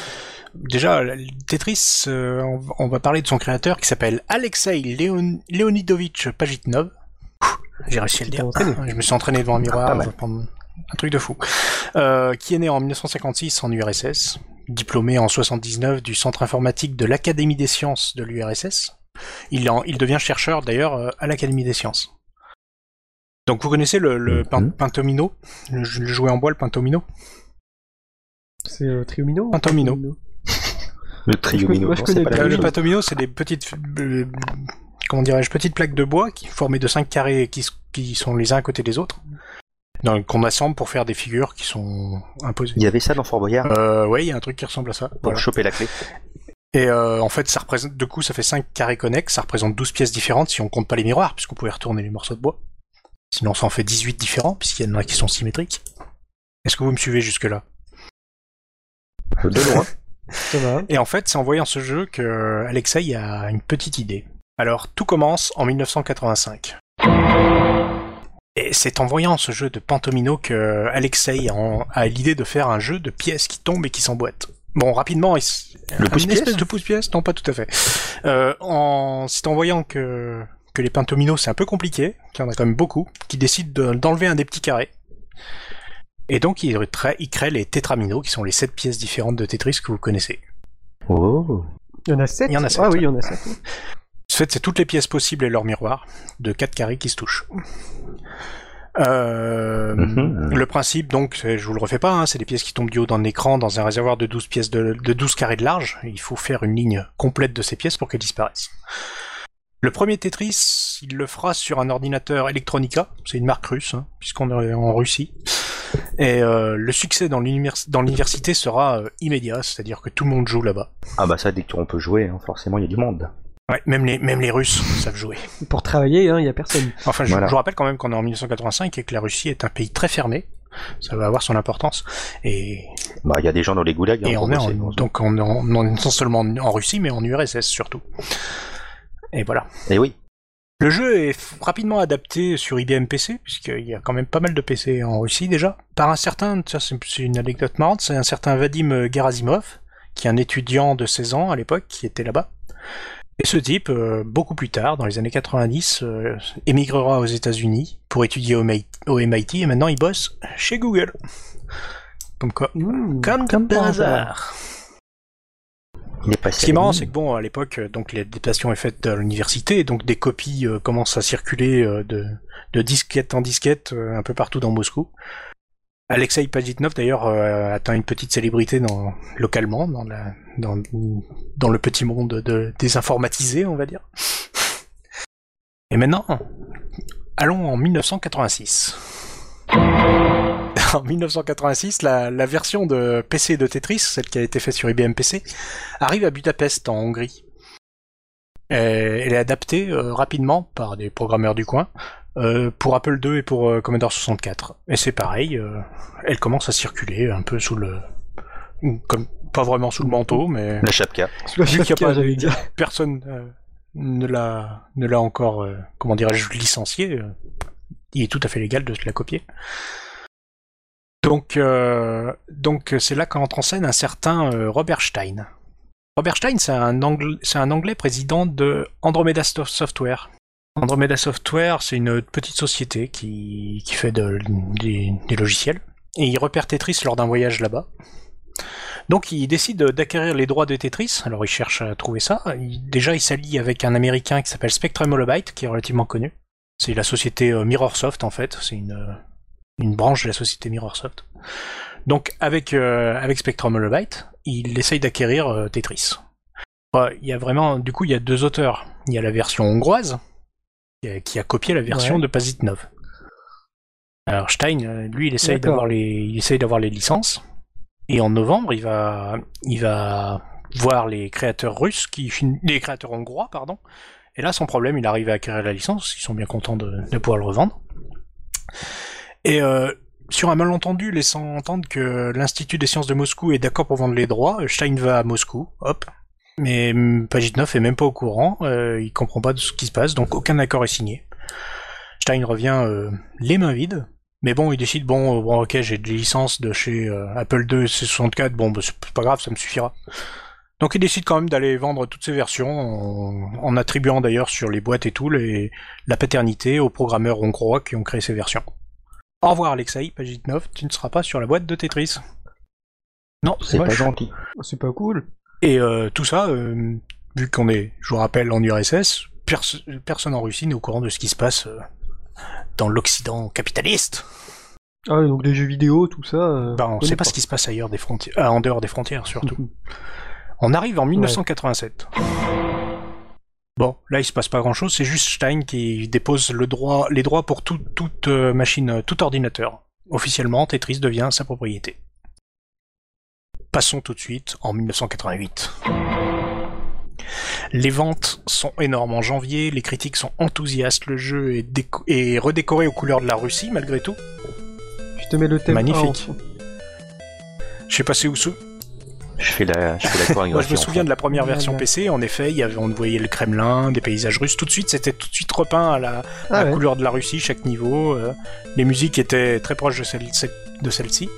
déjà, Tetris, euh, on, va- on va parler de son créateur qui s'appelle Alexei Leon, Leonidovitch Pajitnov. J'ai réussi à le dire. entraîné. Je me suis entraîné devant un miroir, Ah, pas on mal. va prendre un truc de fou. Euh, qui est né en 1956 en URSS, diplômé en 79 du Centre informatique de l'Académie des sciences de l'URSS. Il, en- il devient chercheur d'ailleurs euh, à l'Académie des sciences. Donc vous connaissez le, le pin- Mhm. Pintomino, le, le jouet en bois, le Pintomino? C'est euh, Triomino? Le trio Moi, je Mino, connais non, c'est pas pas la même le. Pintomino, c'est des petites, euh, comment dirais-je, petites plaques de bois qui formées de cinq carrés qui, sont les uns à côté des autres, donc, qu'on assemble pour faire des figures qui sont imposées. Il y avait ça dans Fort Boyard? Euh, ouais, il y a un truc qui ressemble à ça. pour Voilà. choper la clé. Et euh, en fait, ça représente, du coup, ça fait 5 carrés connexes, ça représente 12 pièces différentes si on compte pas les miroirs, puisqu'on pouvait retourner les morceaux de bois. Sinon, ça en fait 18 différents, puisqu'il y en a qui sont symétriques. Est-ce que vous me suivez jusque-là? De loin. Ça va. Et en fait, c'est en voyant ce jeu que Alexei a une petite idée. Alors, tout commence en 1985. Et c'est en voyant ce jeu de Pantomino que Alexei a l'idée de faire un jeu de pièces qui tombent et qui s'emboîtent. Bon, rapidement, il s- Le une pouce-pièce espèce de pouce-pièce? Non, pas tout à fait. Euh, en... C'est en voyant que, que les Pantomino, c'est un peu compliqué, qu'il y en a quand même beaucoup, qu'il décide de- d'enlever un des petits carrés. Et donc, il, tra- il crée les Tetramino, qui sont les sept pièces différentes de Tetris que vous connaissez. Oh. Il y en a 7 Il y en a sept, Ah oui, il y en a 7. En fait, c'est toutes les pièces possibles et leur miroir, de 4 carrés qui se touchent. Euh, Mhm. Le principe, donc, je vous le refais pas, hein, c'est des pièces qui tombent du haut d'un écran dans un réservoir de 12 pièces de, de 12 carrés de large. Il faut faire une ligne complète de ces pièces pour qu'elles disparaissent. Le premier Tetris, il le fera sur un ordinateur Electronica, c'est une marque russe, hein, puisqu'on est en Russie. Et euh, le succès dans l'univers- dans l'université sera euh, immédiat, c'est-à-dire que tout le monde joue là-bas. Ah bah ça, dès qu'on peut jouer, hein, forcément, il y a du monde. Ouais, même les, même les Russes savent jouer. Pour travailler, hein, il y a personne. Enfin, je, Voilà. je vous rappelle quand même qu'on est en 1985 et que la Russie est un pays très fermé. Ça va avoir son importance. Et, Bah, il y a des gens dans les goulags. et on est en- donc. donc on est en- non non seulement en Russie, mais en URSS surtout. Et voilà. Et oui. Le jeu est rapidement adapté sur IBM PC, puisqu'il y a quand même pas mal de PC en Russie déjà, par un certain, ça c'est une anecdote marrante, c'est un certain Vadim Gerasimov, qui est un étudiant de 16 ans à l'époque, qui était là-bas. Et ce type, euh, beaucoup plus tard, dans les années 90, euh, émigrera aux États-Unis pour étudier au, MI- au MIT, et maintenant il bosse chez Google. Comme quoi, Mmh, comme, comme par par hasard. Il est passé. Ce qui est marrant, c'est que bon, à l'époque, euh, donc l'adaptation est faite à l'université, donc des copies euh, commencent à circuler euh, de, de disquette en disquette euh, un peu partout dans Moscou. Alexei Pajitnov d'ailleurs atteint une petite célébrité dans, localement dans, la, dans, dans le petit monde de, des informatisés, on va dire. Et maintenant, allons en 1986. En 1986, la, la version de PC de Tetris, celle qui a été faite sur IBM PC, arrive à Budapest en Hongrie. Et elle est adaptée euh, rapidement par des programmeurs du coin euh, pour Apple II et pour euh, Commodore 64. Et c'est pareil, euh, elle commence à circuler un peu sous le, comme pas vraiment sous le manteau, mais La chapka. Le Vu qu'il y a chapka, pas- j'allais dire. personne euh, ne l'a ne l'a encore, euh, comment dirais-je, licencié. euh, il est tout à fait légal de la copier. Donc, euh, donc c'est là qu'entre en scène un certain euh, Robert Stein. Robert Stein, c'est un, Anglais président de Andromeda Soft- Software. Andromeda Software, c'est une petite société qui, fait de- des, logiciels. Et il repère Tetris lors d'un voyage là-bas. Donc il décide d'acquérir les droits de Tetris, alors il cherche à trouver ça. Déjà il s'allie avec un américain qui s'appelle Spectrum Holobyte, qui est relativement connu. C'est la société euh, Mirrorsoft en fait, c'est une, euh, une branche de la société Mirrorsoft. Donc avec, euh, avec Spectrum Holobyte, il essaye d'acquérir euh, Tetris. Ouais, Il y a vraiment, du coup il y a deux auteurs. Il y a la version hongroise, qui a, qui a copié la version Ouais. de Pazitnov. Alors Stein, euh, lui, il essaye d'avoir les, il essaye d'avoir les licences. Et en novembre, il va, il va voir les créateurs russes, qui, les créateurs hongrois, pardon. Et là, son problème, il arrive à acquérir la licence. Ils sont bien contents de, de pouvoir le revendre. Et euh, sur un malentendu laissant entendre que l'Institut des sciences de Moscou est d'accord pour vendre les droits, Stein va à Moscou, hop. Mais hum, Pajitnov est même pas au courant, euh, il comprend pas de ce qui se passe, donc aucun accord est signé. Stein revient euh, les mains vides, mais bon, il décide, bon, euh, bon ok, j'ai des licences de chez euh, Apple II C64, bon, bah, c'est pas grave, ça me suffira. Donc il décide quand même d'aller vendre toutes ces versions, en, en attribuant d'ailleurs sur les boîtes et tout les, la paternité aux programmeurs hongrois qui ont créé ces versions. Au revoir Alexei Pajitnov, tu ne seras pas sur la boîte de Tetris. Non, C'est pas gentil. C'est pas cool. Et euh, tout ça, euh, vu qu'on est, je vous rappelle, en URSS, pers- personne en Russie n'est au courant de ce qui se passe euh, dans l'Occident capitaliste. Ah, donc les jeux vidéo, tout ça. euh, Ben, on connaît sait pas ce qui se passe ailleurs des frontières, euh, en dehors des frontières surtout. On arrive en 1987. Bon, là il se passe pas grand chose, c'est juste Stein qui dépose le droit, les droits pour tout- toute euh, machine, euh, tout ordinateur. Officiellement, Tetris devient sa propriété. Passons tout de suite en 1988. Les ventes sont énormes en janvier, les critiques sont enthousiastes, le jeu est, déco- est redécoré aux couleurs de la Russie malgré tout. Je te mets le thème. Magnifique. Ah. Je sais pas si vous Je fais la, je fais la chorégraphie. Moi, je me en souviens de la première version. PC. En effet, il y avait, on voyait le Kremlin, des paysages russes. Tout de suite, c'était tout de suite repeint à la, à Ah ouais. couleur de la Russie, chaque niveau. euh, les musiques étaient très proches de celle- de celle-ci.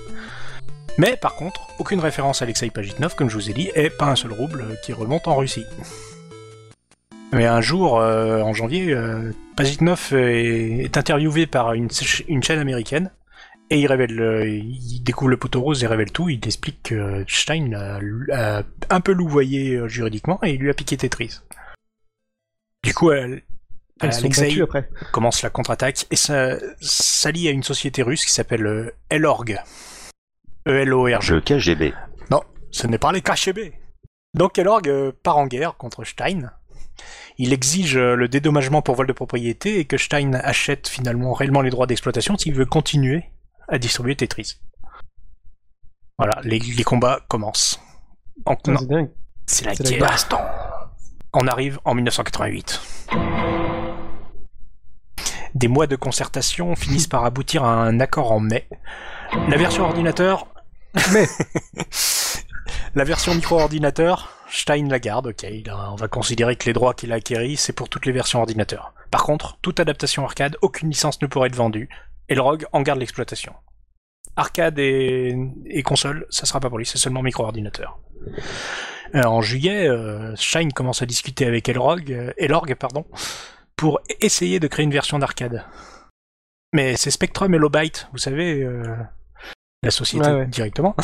Mais par contre, aucune référence à Alexei Pajitnov, comme je vous ai dit, et pas un seul rouble euh, qui remonte en Russie. Mais un jour, euh, en janvier, euh, Pajitnov est, est interviewé par une chaîne américaine et il révèle, euh, il découvre le poteau rose et révèle tout. Il explique que Stein l'a un peu louvoyé euh, juridiquement et il lui a piqué Tetris. Du coup, elle, Alexei après. commence la contre-attaque et ça s'allie à une société russe qui s'appelle euh, Elorg. E-L-O-R-G. Jeu KGB. Non, ce n'est pas les KGB. Donc Elorg part en guerre contre Stein. Il exige le dédommagement pour vol de propriété et que Stein achète finalement réellement les droits d'exploitation s'il veut continuer à distribuer Tetris. Voilà, les, les combats commencent. En- C'est dingue. c'est la guerre. On arrive en 1988. Des mois de concertation finissent par aboutir à un accord en mai. La version ordinateur. Mais La version micro-ordinateur, Stein la garde, ok. on va considérer que les droits qu'il a acquéris, c'est pour toutes les versions ordinateurs. Par contre, toute adaptation arcade, aucune licence ne pourrait être vendue, et le ROG en garde l'exploitation. Arcade et, et console, ça sera pas pour lui, c'est seulement micro-ordinateur. Euh, en juillet, euh, Shine commence à discuter avec Elrog, euh, Elorg pardon, pour essayer de créer une version d'arcade. Mais c'est Spectrum et Lowbyte, vous savez, euh, la société Ouais, ouais. directement,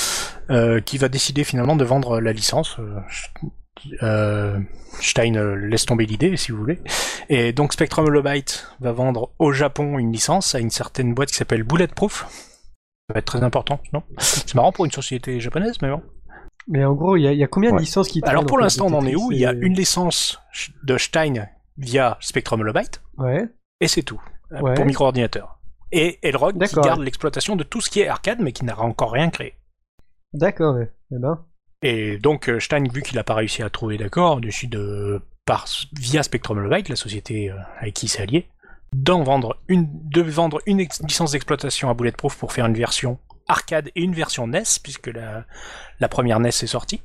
euh, qui va décider finalement de vendre la licence. euh, euh, Stein euh, laisse tomber l'idée, si vous voulez. Et donc Spectrum Holobyte va vendre au Japon une licence à une certaine boîte qui s'appelle Bulletproof. Ça va être très important, non? C'est marrant pour une société japonaise, mais bon. Mais en gros, il y, a- il y a combien de Ouais. licences qui Alors pour l'instant, on en est où? Il y a une licence de Stein via Spectrum Holobyte, Ouais. et c'est tout, euh, Ouais. pour micro-ordinateur. Et Elrog qui garde l'exploitation de tout ce qui est arcade, mais qui n'a encore rien créé. D'accord, ouais. Eh ben. Et donc euh, Stein, vu qu'il n'a pas réussi à trouver d'accord, décide de, par, via Spectrum Holobyte, la société euh, avec qui il s'est allié, d'en vendre une, de vendre une licence d'exploitation à Bulletproof pour faire une version arcade et une version NES, puisque la, la première NES est sortie.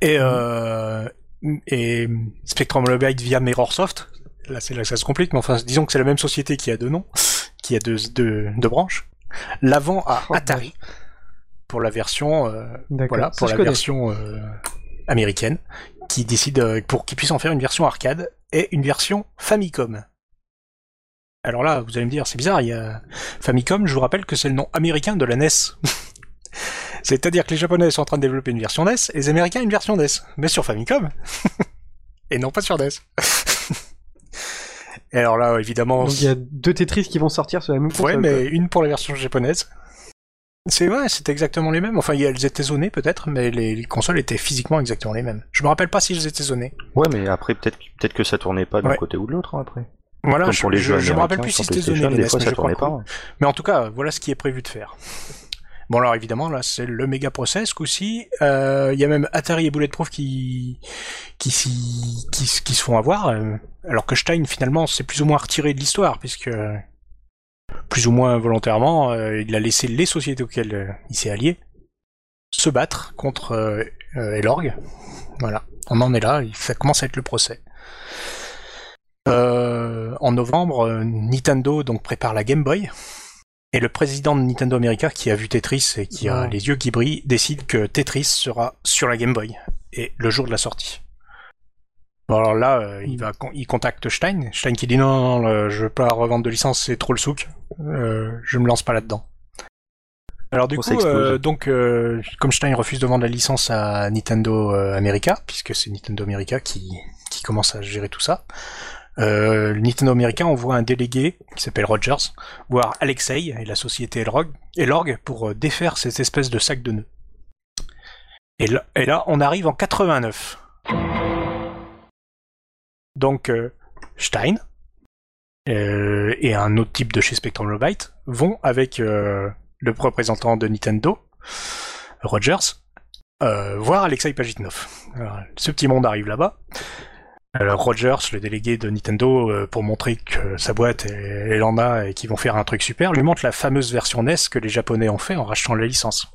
Et, euh, et Spectrum Holobyte via Mirrorsoft, là c'est là que ça se complique, mais enfin disons que c'est la même société qui a deux noms, qui a deux, deux, deux branches, la vend à Oh, Atari pour la version euh, voilà, pour la connais. version euh, américaine, qui décide euh, pour qu'ils puissent en faire une version arcade et une version Famicom. Alors là, vous allez me dire, c'est bizarre, il y a Famicom, je vous rappelle que c'est le nom américain de la NES. C'est-à-dire que les Japonais sont en train de développer une version NES et les Américains une version NES, mais sur Famicom. et non pas sur NES. et alors là, évidemment, il y a deux Tetris qui vont sortir sur la même console. ouais, mais une pour la version japonaise C'est vrai, c'était exactement les mêmes. Enfin, elles étaient zonées peut-être, mais les, les consoles étaient physiquement exactement les mêmes. Je me rappelle pas si elles étaient zonées. Ouais, mais après, peut-être peut que ça tournait pas d'un Ouais. côté ou de l'autre, hein, après. Voilà, Comme je, pour les je, jeux je me rappelle plus si c'était zoné les NES, fois, mais ça je crois tournait que pas. oui. Mais en tout cas, voilà ce qui est prévu de faire. Bon alors évidemment là c'est le méga process ce coup-ci. Euh, Il y a même Atari et Bulletproof qui qui, qui, qui se font avoir, euh, alors que Stein finalement c'est plus ou moins retiré de l'histoire puisque plus ou moins volontairement euh, il a laissé les sociétés auxquelles euh, il s'est allié se battre contre euh, Elorg. Voilà, on en est là, ça commence à être le procès. Euh, en novembre, Nintendo donc prépare la Game Boy. Et le président de Nintendo America, qui a vu Tetris et qui a les yeux qui brillent, décide que Tetris sera sur la Game Boy et le jour de la sortie. Bon, alors là, euh, il va, con- il contacte Stein. Stein qui dit non, non, non, je veux pas revendre de licence, c'est trop le souk. Euh, je me lance pas là-dedans. Alors du coup, euh, donc euh, comme Stein refuse de vendre la licence à Nintendo euh, America, puisque c'est Nintendo America qui, qui commence à gérer tout ça, euh, Nintendo America envoie un délégué qui s'appelle Rogers voir Alexei et la société Elrog, Elorg pour défaire cette espèce de sac de nœuds. Et là, et là, on arrive en 89. Donc euh, Stein euh, et un autre type de chez Spectrum Lobite vont avec euh, le représentant de Nintendo, Rogers, voir Alexei Pajitnov. Ce petit monde arrive là-bas. Rogers, le délégué de Nintendo, pour montrer que sa boîte, elle en a et qu'ils vont faire un truc super, lui montre la fameuse version NES que les Japonais ont fait en rachetant la licence.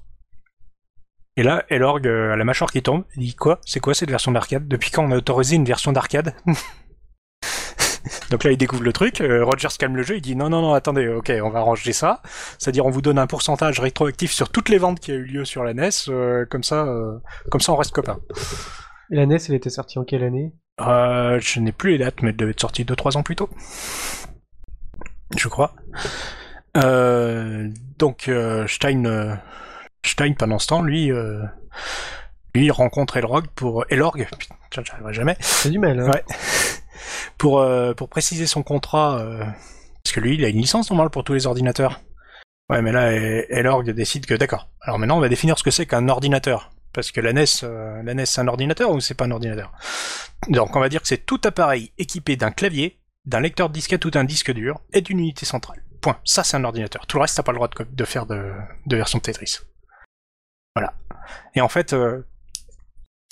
Et là, Elorg euh, a la mâchoire qui tombe, il dit quoi? C'est quoi cette version d'arcade? Depuis quand on a autorisé une version d'arcade? Donc là, il découvre le truc, euh, Rogers calme le jeu, il dit non, non, non, attendez, ok, on va arranger ça. C'est-à-dire, on vous donne un pourcentage rétroactif sur toutes les ventes qui a eu lieu sur la NES, euh, comme ça, euh, comme ça, on reste copains. Et la NES, elle était sortie en quelle année? Euh, je n'ai plus les dates, mais elle devait être sortie 2-3 ans plus tôt. Je crois. Euh, donc, euh, Stein, euh, Stein, pendant ce temps, lui, euh, lui il rencontre Elrog pour... Elorg, putain, j'arriverai jamais. C'est du mal, hein Ouais. pour, euh, pour préciser son contrat, euh, parce que lui, il a une licence normale pour tous les ordinateurs. Ouais, mais là, E- Elorg décide que d'accord. Alors maintenant, on va définir ce que c'est qu'un ordinateur. Parce que la NES, euh, la NES, c'est un ordinateur ou c'est pas un ordinateur? Donc, on va dire que c'est tout appareil équipé d'un clavier, d'un lecteur de disquette ou d'un disque dur et d'une unité centrale. Point. Ça, c'est un ordinateur. Tout le reste, t'as pas le droit de, faire de, de version de Tetris. Et en fait, euh,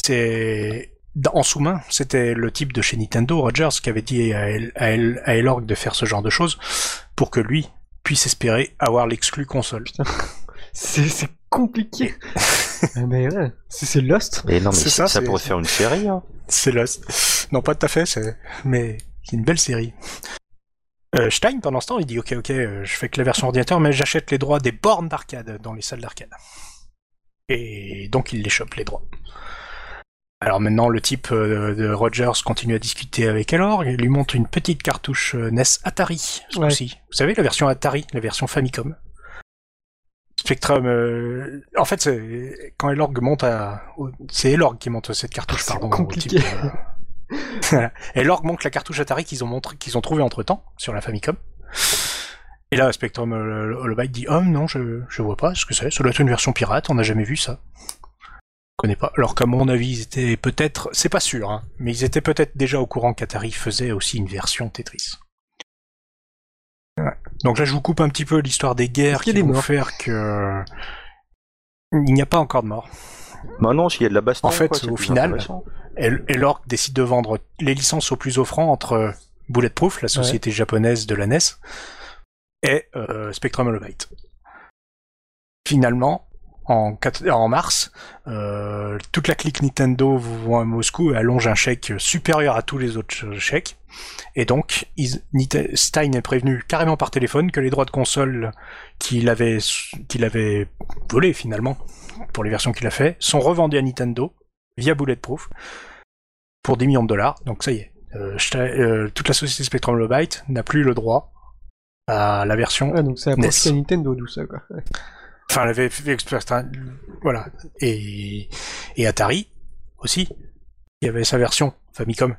c'est dans- en sous-main, c'était le type de chez Nintendo, Rogers, qui avait dit à, El- à, El- à Elorg de faire ce genre de choses pour que lui puisse espérer avoir l'exclu console. C'est c'est compliqué. Ah, mais ouais, c'est Lost. Et non, mais C'est ça, ça, pourrait faire une série. Hein. C'est Lost. Non, pas tout à fait, mais c'est une belle série. Euh, Stein, pendant ce temps, il dit Ok, ok, euh, je fais que la version ordinateur, mais j'achète les droits des bornes d'arcade dans les salles d'arcade. Et donc, il les chope, les droits. Alors maintenant, le type euh, de Rogers continue à discuter avec Elor, il lui montre une petite cartouche euh, NES Atari, ce Ouais. coup-ci. Vous savez, la version Atari, la version Famicom. Spectrum, euh, en fait, quand Elorg monte à, c'est Elorg qui monte cette cartouche, C'est pardon. compliqué. type, euh. Elorg montre la cartouche Atari qu'ils ont montré, qu'ils ont trouvé entre temps sur la Famicom. Et là, Spectrum euh, Holobyte dit, oh non, je, je vois pas ce que c'est. Ça doit être une version pirate. On n'a jamais vu ça. Je connais pas. Alors qu'à mon avis, ils étaient peut-être, c'est pas sûr, hein, mais ils étaient peut-être déjà au courant qu'Atari faisait aussi une version Tetris. Ouais. Donc là, je vous coupe un petit peu l'histoire des guerres qui a des vont morts faire que il n'y a pas encore de mort. Bah non, s'il y a de la baston, En fait, quoi, au final, intéressant. Et, et l'org décide de vendre les licences au plus offrant entre Bulletproof, la société japonaise de la NES, et euh, Spectrum Holobyte. Finalement, en, mars, euh, toute la clique Nintendo vont à Moscou et allonge un chèque supérieur à tous les autres chèques. Et donc, Stein est prévenu carrément par téléphone que les droits de console qu'il avait, qu'il avait volés finalement, pour les versions qu'il a fait, sont revendus à Nintendo via Bulletproof pour 10 millions de dollars. Donc ça y est, euh, euh, toute la société Spectrum Holobyte n'a plus le droit à la version. Ouais, donc approche à Nintendo, tout ça, quoi. Ouais. Enfin, avait fait expert- voilà. Et, et Atari aussi, il y avait sa version Famicom.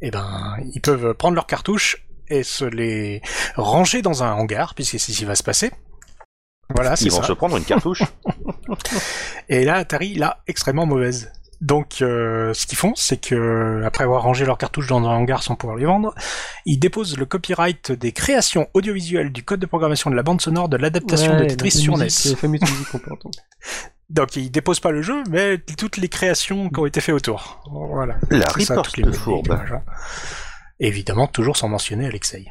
Et ben, ils peuvent prendre leurs cartouches et se les ranger dans un hangar, puisque c'est ce qui va se passer. Voilà, c'est Ils vont ça. se prendre une cartouche. Et là, Atari, là, extrêmement mauvaise. Donc, euh, ce qu'ils font, c'est que après avoir rangé leurs cartouches dans un hangar sans pouvoir les vendre, ils déposent le copyright des créations audiovisuelles du code de programmation de la bande sonore de l'adaptation Ouais, de Tetris la sur NES. La fameuse musique qu'on peut entendre. Donc, ils déposent pas le jeu, mais toutes les créations qui ont été faites autour. Voilà. La riposte les fourbe. Évidemment, toujours sans mentionner Alexei.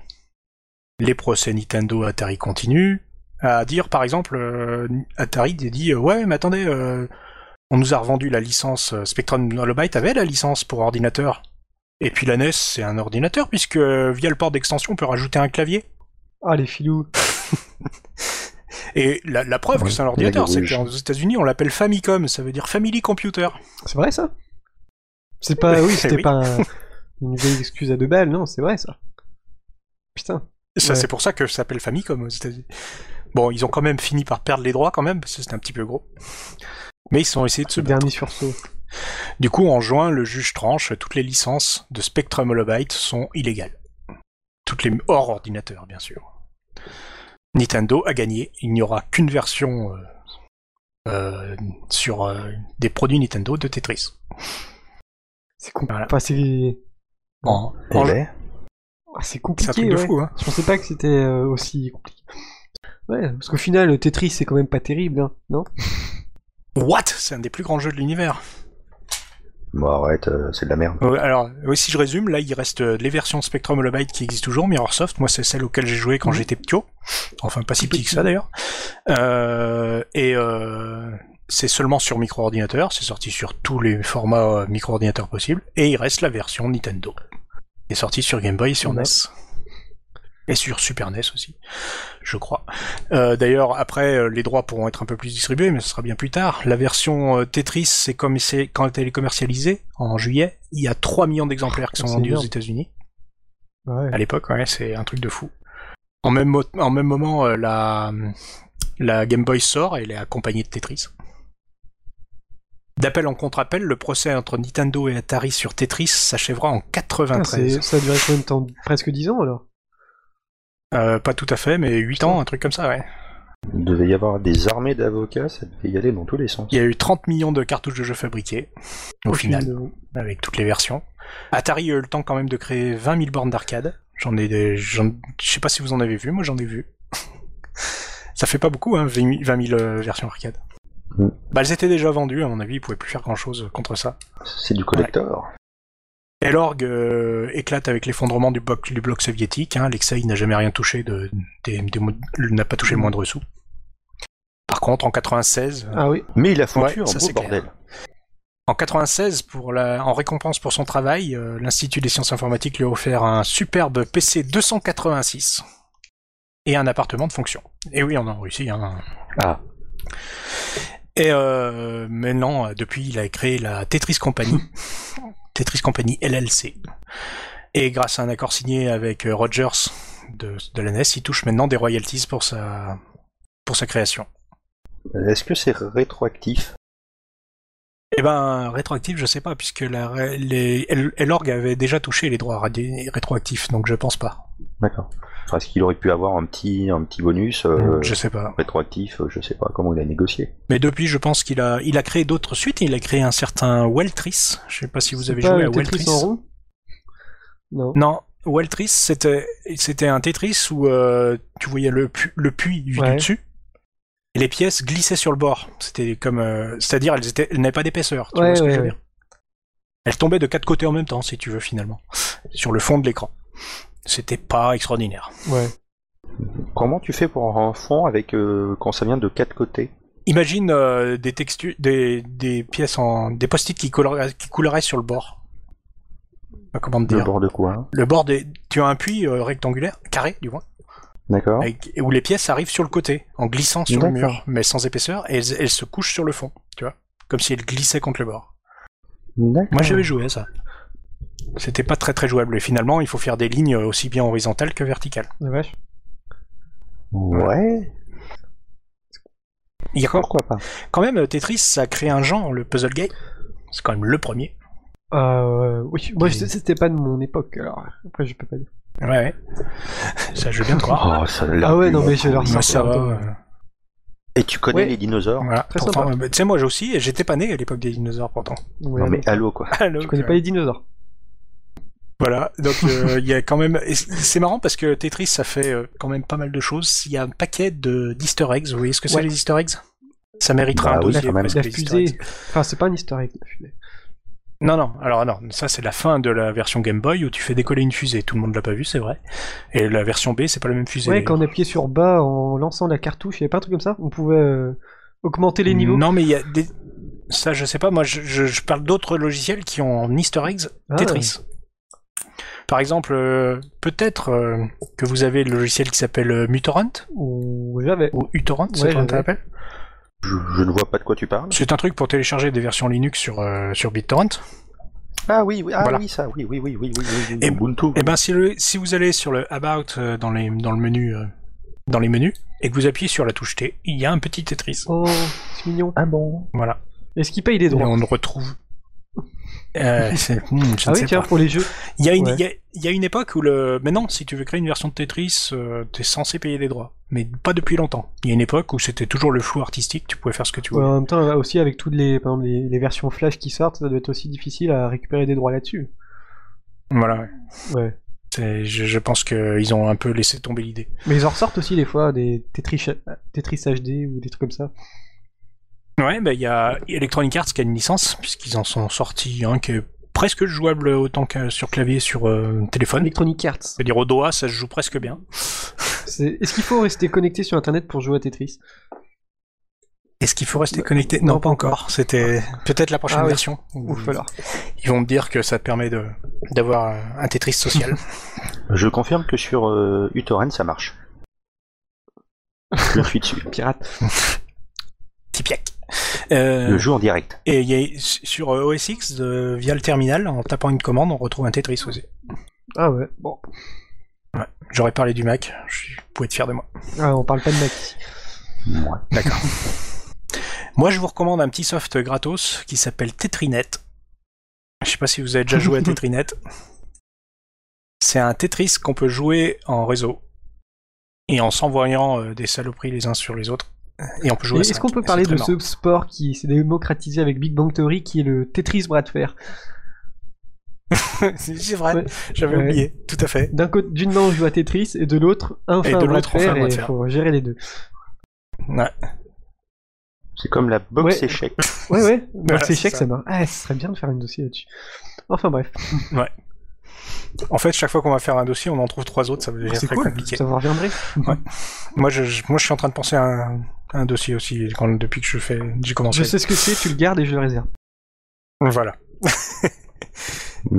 Les procès Nintendo Atari continuent à dire, par exemple, euh, Atari dit euh, ouais, mais attendez, euh, on nous a revendu la licence euh, Spectrum Holobyte avait la licence pour ordinateur. Et puis la NES, c'est un ordinateur puisque euh, via le port d'extension, on peut rajouter un clavier. Ah, les filous. Et la, la preuve que c'est un ordinateur, c'est qu'aux États-Unis, on l'appelle Famicom, ça veut dire Family Computer. C'est vrai ça? C'est pas. Oui, c'était Oui. pas un- une vieille excuse à deux balles, non, c'est vrai ça. Putain. Ça, Ouais. c'est pour ça que ça s'appelle Famicom aux États-Unis. Bon, ils ont quand même fini par perdre les droits quand même, parce que c'était un petit peu gros. Mais ils ont essayé de se battre. Dernier sursaut. Du coup, en juin, le juge tranche, toutes les licences de Spectrum Holobyte sont illégales. Toutes les hors ordinateur, bien sûr. Nintendo a gagné. Il n'y aura qu'une version euh, euh, sur euh, des produits Nintendo de Tetris. C'est com- Voilà. enfin, c'est. En, en- ben, Ah, c'est c'est un compliqué. truc de fou, hein. Je pensais pas que c'était euh, aussi compliqué. Ouais, parce qu'au final, Tetris c'est quand même pas terrible, hein, non? What? C'est un des plus grands jeux de l'univers. bon, arrête, euh, c'est de la merde. Alors, oui, si je résume, là, il reste euh, les versions Spectrum Holobyte qui existent toujours, Mirrorsoft. Moi, c'est celle auquel j'ai joué quand Mhm. j'étais petit. Enfin, pas si petit que ça, d'ailleurs. Euh, et euh, c'est seulement sur micro-ordinateur. C'est sorti sur tous les formats euh, micro-ordinateurs possibles. Et il reste la version Nintendo. qui est sortie sur Game Boy et sur. NES. Et sur Super NES aussi, je crois. Euh, D'ailleurs, après, euh, les droits pourront être un peu plus distribués, mais ce sera bien plus tard. La version euh, Tetris, c'est comme quand elle est commercialisée en juillet, il y a 3 millions d'exemplaires qui sont vendus aux. États-Unis. Ouais. À l'époque, ouais, c'est un truc de fou. En même, en même moment, euh, la, la Game Boy sort et elle est accompagnée de Tetris. D'appel en contre-appel, le procès entre Nintendo et Atari sur Tetris s'achèvera en Putain, 93. c'est- ça a duré combien de temps Presque 10 ans alors Euh, pas tout à fait, mais 8 ans, un truc comme ça, ouais. Il devait y avoir des armées d'avocats, ça devait y aller dans tous les sens. Il y a eu 30 millions de cartouches de jeux fabriquées, au final, avec toutes les versions. Atari a eu le temps quand même de créer 20 000 bornes d'arcade. J'en ai des... j'en- Je sais pas si vous en avez vu, moi j'en ai vu. Ça fait pas beaucoup, hein, 20 000 20 000, euh, versions arcade. Mm. Bah, elles étaient déjà vendues, à mon avis, ils pouvaient plus faire grand chose contre ça. C'est du collector. Et l'orgue euh, éclate avec l'effondrement du bloc, du bloc soviétique. Hein. Alexei n'a jamais rien touché, de, n'a pas touché le moindre sou. Par contre, en 96, Ah oui. Mais il a foutu Ouais, un ça, beau c'est clair. bordel. En 96, pour la, en récompense pour son travail, euh, l'Institut des sciences informatiques lui a offert un superbe PC 286 et un appartement de fonction. Et oui, on a réussi. Hein. Ah, Et euh, maintenant, euh, depuis, il a créé la Tetris Company, Tetris Company LLC. Et grâce à un accord signé avec euh, Rogers de, de la NES, il touche maintenant des royalties pour sa, pour sa création. est-ce que c'est rétroactif? Eh ben, rétroactif, je sais pas, puisque la, les, El- Elorg avait déjà touché les droits rétroactifs, donc je pense pas. D'accord. Parce qu'il aurait pu avoir un petit, un petit bonus euh, je sais pas. rétroactif, euh, je sais pas comment il a négocié. Mais depuis, je pense qu'il a, il a créé d'autres suites. Il a créé un certain Weltris. Je sais pas si vous avez pas joué à Weltris. en rond Non. Non, Weltris, c'était, c'était un Tetris où euh, tu voyais le, pu- le puits Ouais. du dessus. Et les pièces glissaient sur le bord. C'était comme, euh, c'est-à-dire, elles étaient, elles n'avaient pas d'épaisseur. Tu Ouais, vois ce que je veux ouais. dire Elles tombaient de quatre côtés en même temps, si tu veux, finalement, sur le fond de l'écran. C'était pas extraordinaire. Ouais. Comment tu fais pour un fond avec euh, quand ça vient de quatre côtés? Imagine euh, des textures, des, des pièces en, des post-it qui, couleraient- qui couleraient sur le bord. Comment te Le dire bord de quoi? Le bord des, tu as un puits euh, rectangulaire, carré du moins, D'accord. où les pièces arrivent sur le côté, en glissant sur le mur, mais sans épaisseur, et elles, elles se couchent sur le fond, tu vois, comme si elles glissaient contre le bord. D'accord. Moi j'avais joué à ça. C'était pas très très jouable, et finalement il faut faire des lignes aussi bien horizontales que verticales. Ouais, Il y a quand, pourquoi pas? quand même Tetris, ça a créé un genre, le puzzle game. C'est quand même le premier. Euh, oui, moi Et- je- c'était pas de mon époque, alors après je peux pas dire. Ouais, ouais. Ça je veux bien te croire. Oh, ça Ah ouais, non, mais j'ai l'air Moi, ça va. Et tu connais Ouais. les dinosaures? Voilà. Très Pourtant, sympa. euh, tu sais, moi aussi, et j'étais pas né à l'époque des dinosaures pourtant. Ouais, Non mais allô quoi. Alors, tu connais pas les dinosaures? Voilà, donc euh, il y a quand même. C'est marrant parce que Tetris, ça fait euh, quand même pas mal de choses. Il y a un paquet de d'Easter eggs. Vous voyez ce que c'est Ouais. les Easter eggs? Ça mériterait Bah un oui, dossier quand même. presque, La les Easter eggs. fusée. Enfin, c'est pas un easter egg, la fusée. Non, non. Alors non, ça c'est la fin de la version Game Boy où tu fais décoller une fusée. Tout le monde l'a pas vu, c'est vrai. Et la version B, c'est pas la même fusée. Ouais, quand on appuyait sur bas en lançant la cartouche, il y avait pas un truc comme ça? On pouvait euh, augmenter les niveaux? Non, mais il y a des. Ça, je sais pas. Moi, je, je- je parle d'autres logiciels qui ont en Easter eggs Ah. Tetris. Par exemple, euh, peut-être euh, que vous avez le logiciel qui s'appelle euh, Mutorrent Ou j'avais. ou uTorrent, c'est Ouais, comment j'avais. ça s'appelle Je, je ne vois pas de quoi tu parles. C'est un truc pour télécharger des versions Linux sur euh, sur BitTorrent. Ah oui, oui, ah Voilà. oui, ça, oui, oui, oui, oui, oui, oui, oui, Et- Ubuntu. Et ben si, le- si vous allez sur le About euh, dans les dans le menu euh, dans les menus et que vous appuyez sur la touche T, il y a un petit Tetris. Oh, c'est mignon. Ah bon Voilà. Est-ce qu'il paye des Et droits on le retrouve. Euh, c'est- hmm, je Ah oui, tiens, pas. pour les jeux. Il y, a une, Ouais. y y a une époque où le. Mais non, si tu veux créer une version de Tetris, euh, t'es censé payer des droits. Mais pas depuis longtemps. Il y a une époque où c'était toujours le flou artistique, tu pouvais faire ce que tu Ouais, voulais. en même temps, là aussi, avec toutes les, par exemple, les, les versions Flash qui sortent, ça doit être aussi difficile à récupérer des droits là-dessus. Voilà. ouais. Je, je pense qu'ils ont un peu laissé tomber l'idée. Mais ils en ressortent aussi des fois des Tetris, Tetris HD ou des trucs comme ça. Ouais, bah il y a Electronic Arts qui a une licence, puisqu'ils en sont sortis un qui est presque jouable autant que sur clavier sur euh, téléphone. Electronic Arts. C'est-à-dire au doigt, ça se joue presque bien. C'est- Est-ce qu'il faut rester connecté sur Internet pour jouer à Tetris? Est-ce qu'il faut rester connecté? Non, pas encore. C'était peut-être la prochaine Ah oui. version. Ouf alors. Ils vont te dire que ça te permet de d'avoir un Tetris social. Je confirme que sur euh, uTorrent ça marche. Je suis dessus. Pirate. Tipiac. Euh, Le jeu en direct. et il y a, sur euh, OS X, euh, via le terminal, en tapant une commande, on retrouve un Tetris aussi. Ah ouais, bon. J'aurais parlé du Mac, je pouvais être fier de moi. Ah, on parle pas de Mac ici. Ouais. D'accord. moi, je vous recommande un petit soft gratos qui s'appelle Tetrinet. Je sais pas si vous avez déjà joué à Tetrinet. C'est un Tetris qu'on peut jouer en réseau et en s'envoyant euh, des saloperies les uns sur les autres. Et on peut jouer Est-ce qu'on peut parler de ce sport qui s'est démocratisé avec Big Bang Theory qui est le Tetris bras de fer C'est vrai, Ouais. j'avais Ouais. oublié, tout à fait. D'un côté, d'une main on joue à Tetris et de l'autre un fait Et de bras de l'autre, on fait il faut gérer les deux. Ouais. C'est comme la boxe Ouais. échec. Ouais ouais, c'est chèque ça. ça marche. Ah, ce serait bien de faire une dossier là-dessus. Enfin bref, En fait, chaque fois qu'on va faire un dossier, on en trouve trois autres, ça va devenir c'est très cool, compliqué. ça vous reviendrait. Moi je, je- moi, je suis en train de penser à un, à un dossier aussi quand, depuis que je fais, j'ai commencé. Je sais ce que c'est, tu le gardes et je le réserve. Voilà.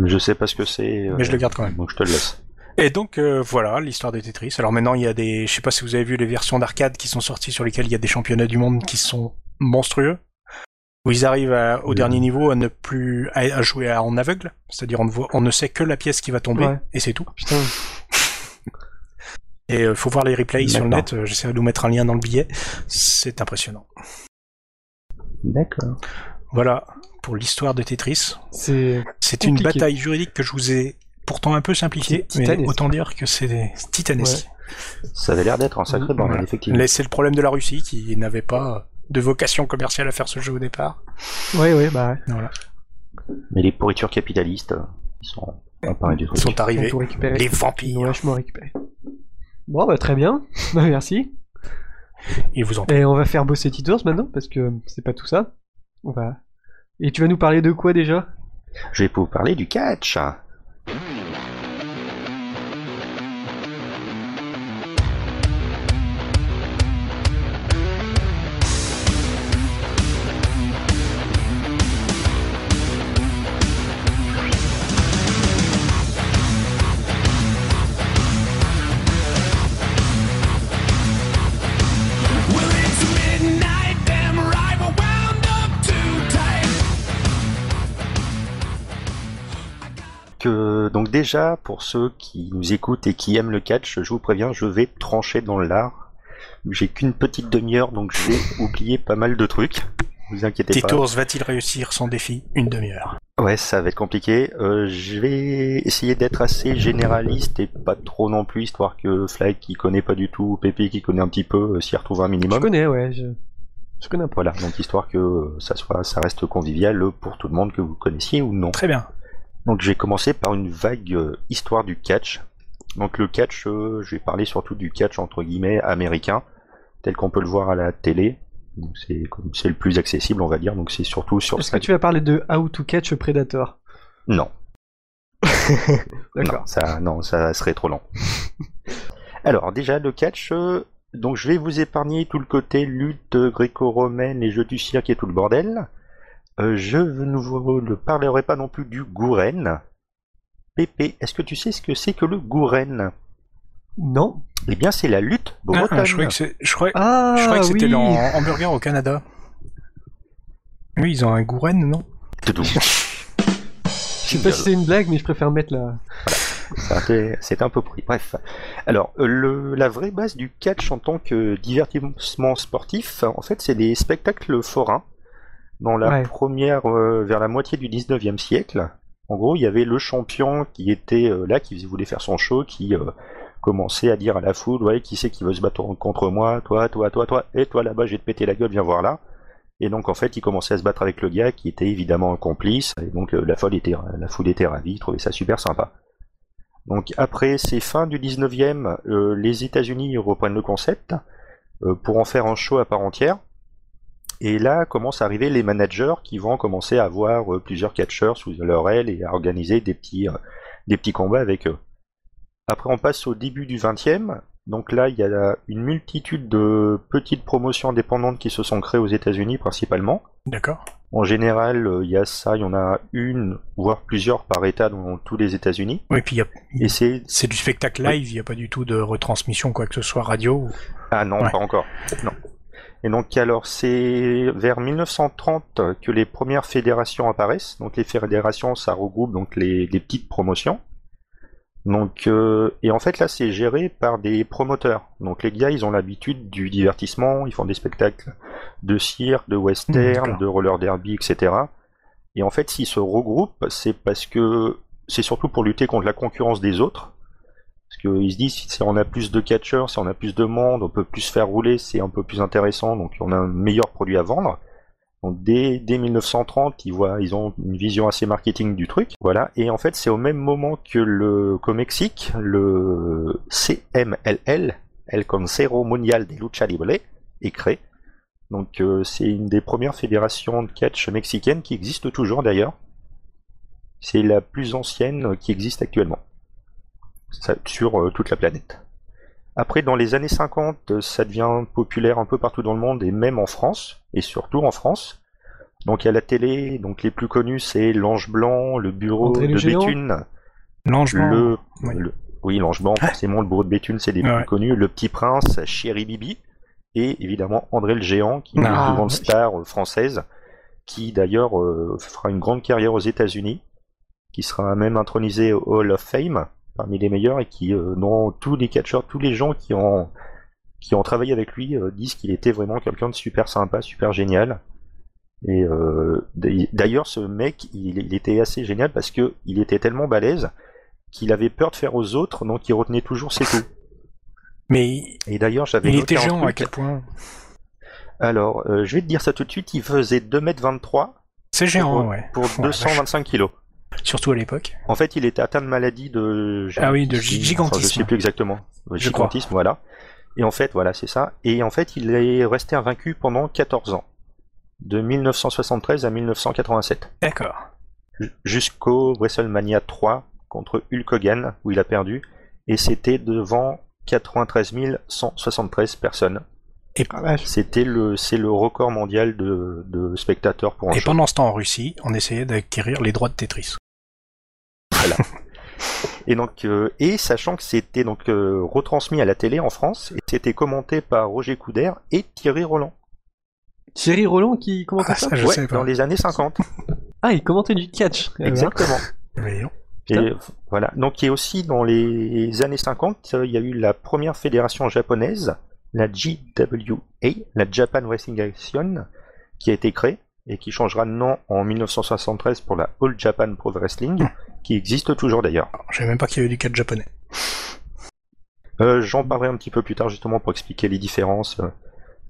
Je sais pas ce que c'est. euh, Mais je le garde quand même. Donc je te le laisse. Et donc euh, voilà l'histoire des Tetris. Alors maintenant il y a des, je sais pas si vous avez vu les versions d'arcade qui sont sorties sur lesquelles il y a des championnats du monde qui sont monstrueux, où ils arrivent à- au Oui. dernier niveau à ne plus à, à jouer à- en aveugle, c'est-à-dire on ne voit, on ne sait que la pièce qui va tomber Ouais. et c'est tout. Putain, Et euh, faut voir les replays sur le D'accord. net. euh, J'essaierai de vous mettre un lien dans le billet. C'est impressionnant. D'accord. Voilà pour l'histoire de Tetris. c'est une bataille juridique que je vous ai pourtant un peu simplifiée, mais autant dire que c'est titanesque. Ça avait l'air d'être un sacré bordel, Voilà. effectivement. Mais c'est le problème de la Russie qui n'avait pas de vocation commerciale à faire ce jeu au départ. Ouais ouais bah ouais. Voilà. Mais les pourritures capitalistes, ils sont Ils sont On arrivés. peut récupérer. Les Ils l'ont vampires. vachement récupéré. Bon bah très bien, bah, merci. Ils vous en Et on va faire bosser Titos maintenant parce que c'est pas tout ça. On va. Et tu vas nous parler de quoi déjà? Je vais vous parler du catch. Que donc déjà pour ceux qui nous écoutent et qui aiment le catch, je vous préviens, je vais trancher dans l'art. J'ai qu'une petite demi-heure, donc je vais oublier pas mal de trucs. Vous inquiétez pas. Titours va-t-il réussir son défi Une demi-heure? Ouais, ça va être compliqué. Euh, je vais essayer d'être assez généraliste et pas trop non plus, histoire que Flag qui connaît pas du tout, Pépé qui connaît un petit peu, euh, s'y retrouve un Je minimum. connais, ouais. Je, je connais un peu. Voilà, donc histoire que euh, ça soit, ça reste convivial pour tout le monde que vous connaissiez ou non. Très bien. Donc je vais commencer par une vague euh, histoire du catch. Donc le catch, euh, je vais parler surtout du catch entre guillemets américain, tel qu'on peut le voir à la télé. C'est le plus accessible, on va dire. Donc c'est surtout sur Est-ce que tu vas parler de How to Catch Predator? Non. D'accord. Non, ça, non, ça serait trop long. Alors, déjà, le catch, euh, donc je vais vous épargner tout le côté lutte gréco-romaine et jeux du cirque et tout le bordel. Euh, je ne vous ne parlerai pas non plus du gouren. Pépé, est-ce que tu sais ce que c'est que le gouren Non. Eh bien, c'est la lutte Ah, bretonne. je Ah, je croyais que c'était oui. dans Hamburger au Canada. Oui, ils ont un gouren, non? Je sais pas si c'est une blague, mais je préfère mettre la. C'est un peu pris. Bref. Alors, euh, le, la vraie base du catch en tant que divertissement sportif, en fait, c'est des spectacles forains. Dans la Ouais. première, euh, vers la moitié du 19e siècle, en gros, il y avait le champion qui était euh, là, qui voulait faire son show, qui euh, commençait à dire à la foule, ouais, qui c'est qui veut se battre contre moi, toi, toi, toi, toi, et toi là-bas, je vais te péter la gueule, viens voir là. Et donc en fait, il commençait à se battre avec le gars qui était évidemment un complice. Et donc la foule était, la foule était ravie, il trouvait ça super sympa. Donc après ces fins du 19e, euh, les États-Unis reprennent le concept euh, pour en faire un show à part entière. Et là commencent à arriver les managers qui vont commencer à avoir euh, plusieurs catcheurs sous leur aile et à organiser des petits, euh, des petits combats avec eux. Après on passe au début du 20e. Donc là il y a une multitude de petites promotions indépendantes qui se sont créées aux États-Unis principalement. D'accord. En général, euh, il y a ça, il y en a une, voire plusieurs par État dans tous les États-Unis. Oui, puis y a- Et c'est c'est du spectacle live, il n'y a pas du tout de retransmission, quoi que ce soit radio. Ah non, Ouais. pas encore. Non. Et donc alors c'est vers 1930 que les premières fédérations apparaissent. Donc les fédérations, ça regroupe donc les, les petites promotions. Donc euh, et en fait là c'est géré par des promoteurs. Donc les gars ils ont l'habitude du divertissement, ils font des spectacles de cirque, de western, de roller derby, etc. Et en fait s'ils se regroupent, c'est parce que c'est surtout pour lutter contre la concurrence des autres. Qu'ils se disent, si on a plus de catcheurs, si on a plus de monde, on peut plus faire rouler, c'est un peu plus intéressant, donc on a un meilleur produit à vendre. Donc dès, dès 1930, ils, voient, ils ont une vision assez marketing du truc. Voilà. Et en fait, c'est au même moment que le qu'au Mexique, le CMLL, El Consejo Mundial de Lucha Libre, est créé. Donc euh, c'est une des premières fédérations de catch mexicaines qui existe toujours d'ailleurs. C'est la plus ancienne qui existe actuellement sur euh, toute la planète. Après, dans les années 50, euh, ça devient populaire un peu partout dans le monde et même en France, et surtout en France. Donc, il y a la télé, donc les plus connus, c'est l'Ange Blanc, le bureau André de. Béthune, L'ange blanc. le, oui. le- oui, l'Ange Blanc, forcément, le bureau de Béthune, c'est des Ouais. plus connus, le Petit Prince, Chéri Bibi, et évidemment André le Géant, qui est Ah, une grande oui. star euh, française, qui d'ailleurs euh, fera une grande carrière aux États-Unis, qui sera même intronisé au Hall of Fame parmi les meilleurs et qui, euh, dont tous les catcheurs, tous les gens qui ont qui ont travaillé avec lui euh, disent qu'il était vraiment quelqu'un de super sympa, super génial. Et euh, d'ailleurs- ce mec, il, il était assez génial parce que il était tellement balèze qu'il avait peur de faire aux autres, donc il retenait toujours ses coups. Mais Et d'ailleurs, j'avais il était géant à quel point Alors, euh, je vais te dire ça tout de suite. Il faisait 2m23 C'est géant, pour, ouais. pour Oh, la 225 kilos. Surtout à l'époque. En fait, il était atteint de maladie de Ah oui, de gigantisme. Enfin, je sais plus exactement. Crois. gigantisme, voilà. Et en fait, voilà, c'est ça. Et en fait, il est resté invaincu pendant 14 ans. De 1973 à 1987. D'accord. Jusqu'au WrestleMania 3 contre Hulk Hogan, où il a perdu. Et c'était devant 93 173 personnes. Ah. C'était le, c'est le record mondial de, de spectateurs pour un Et show. pendant ce temps en Russie, on essayait d'acquérir les droits de Tetris. Et donc, euh, et sachant que c'était donc euh, retransmis à la télé en France, et c'était commenté par Roger Coudert et Thierry Roland. Thierry Roland qui commentait Ah, ça ça, je Ouais, sais pas. dans les années 50. Ah, il commentait du catch. Ben. Exactement. Voyons. Et, voilà. Donc, et aussi dans les années 50, euh, il y a eu la première fédération japonaise, la JWA, la Japan Wrestling Association, qui a été créée. et qui changera de nom en 1973 pour la All Japan Pro Wrestling, qui existe toujours d'ailleurs. Je savais même pas qu'il y avait du catch japonais. Euh, J'en parlerai un petit peu plus tard justement pour expliquer les différences, euh,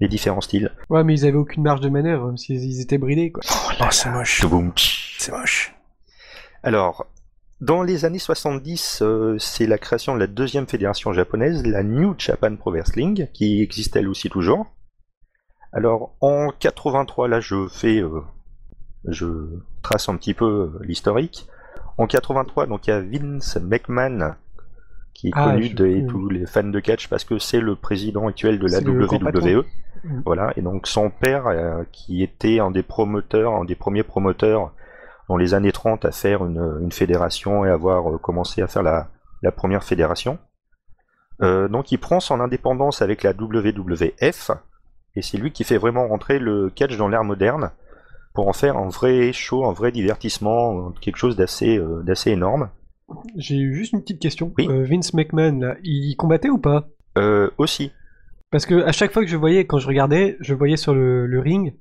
les différents styles. Ouais, mais ils avaient aucune marge de manœuvre, s'ils ils étaient bridés, quoi. Oh, c'est moche. C'est moche. Alors, dans les années 70, euh, c'est la création de la deuxième fédération japonaise, la New Japan Pro Wrestling, qui existe elle aussi toujours. Alors, en 83, là, je fais, euh, je trace un petit peu euh, l'historique. En 83, donc il y a Vince McMahon, qui est Ah, connu de tous les fans de catch parce que c'est le président actuel de la. WWE. Mhm. Voilà, et donc son père, euh, qui était un des promoteurs, un des premiers promoteurs dans les années 30 à faire une, une fédération et avoir euh, commencé à faire la, la première fédération. Euh, donc il prend son indépendance avec la WWF, et c'est lui qui fait vraiment rentrer le catch dans l'ère moderne pour en faire un vrai show, un vrai divertissement, quelque chose d'assez euh, énorme. J'ai juste une petite question. Oui. Euh, Vince McMahon, là, il combattait ou pas? Aussi, Parce que à chaque fois que je voyais, quand je regardais, je voyais sur le, le ring,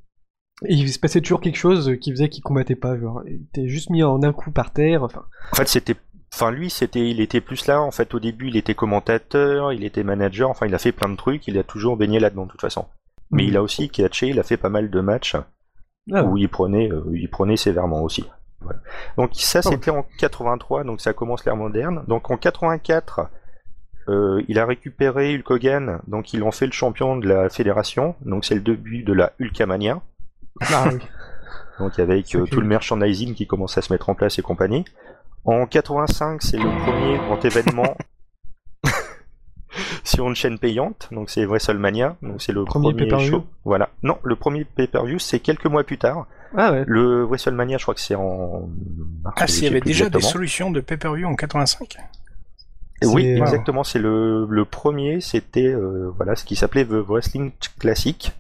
et il se passait toujours quelque chose qui faisait qu'il combattait pas. Genre, il était juste mis en un coup par terre. Enfin, En fait, c'était, enfin lui, c'était, il était plus là. En fait, au début, il était commentateur, il était manager. Enfin, il a fait plein de trucs. Il a toujours baigné là-dedans, de toute façon. Mais il a aussi catché. Il a fait pas mal de matchs ah, où il prenait, euh, il prenait sévèrement aussi. Voilà. Donc ça, Oh. c'était en 83. Donc ça commence l'ère moderne. Donc en 84. euh, il a récupéré Hulk Hogan, donc ils l'ont fait le champion de la fédération, donc c'est le début de la Hulkamania. Ah oui. Donc avec euh, tout le merchandising qui commence à se mettre en place et compagnie. En 85, c'est le premier grand événement sur une chaîne payante, donc c'est WrestleMania, donc c'est le Premier premier, pay-per-view show. Voilà. Non, le premier pay-per-view, c'est quelques mois plus tard. Ah ouais. Le WrestleMania, je crois que c'est en mars, Ah, s'il y avait déjà des solutions de pay-per-view en 85. Oui, exactement. C'est le, le premier, c'était euh, voilà ce qui s'appelait The Wrestling Classic.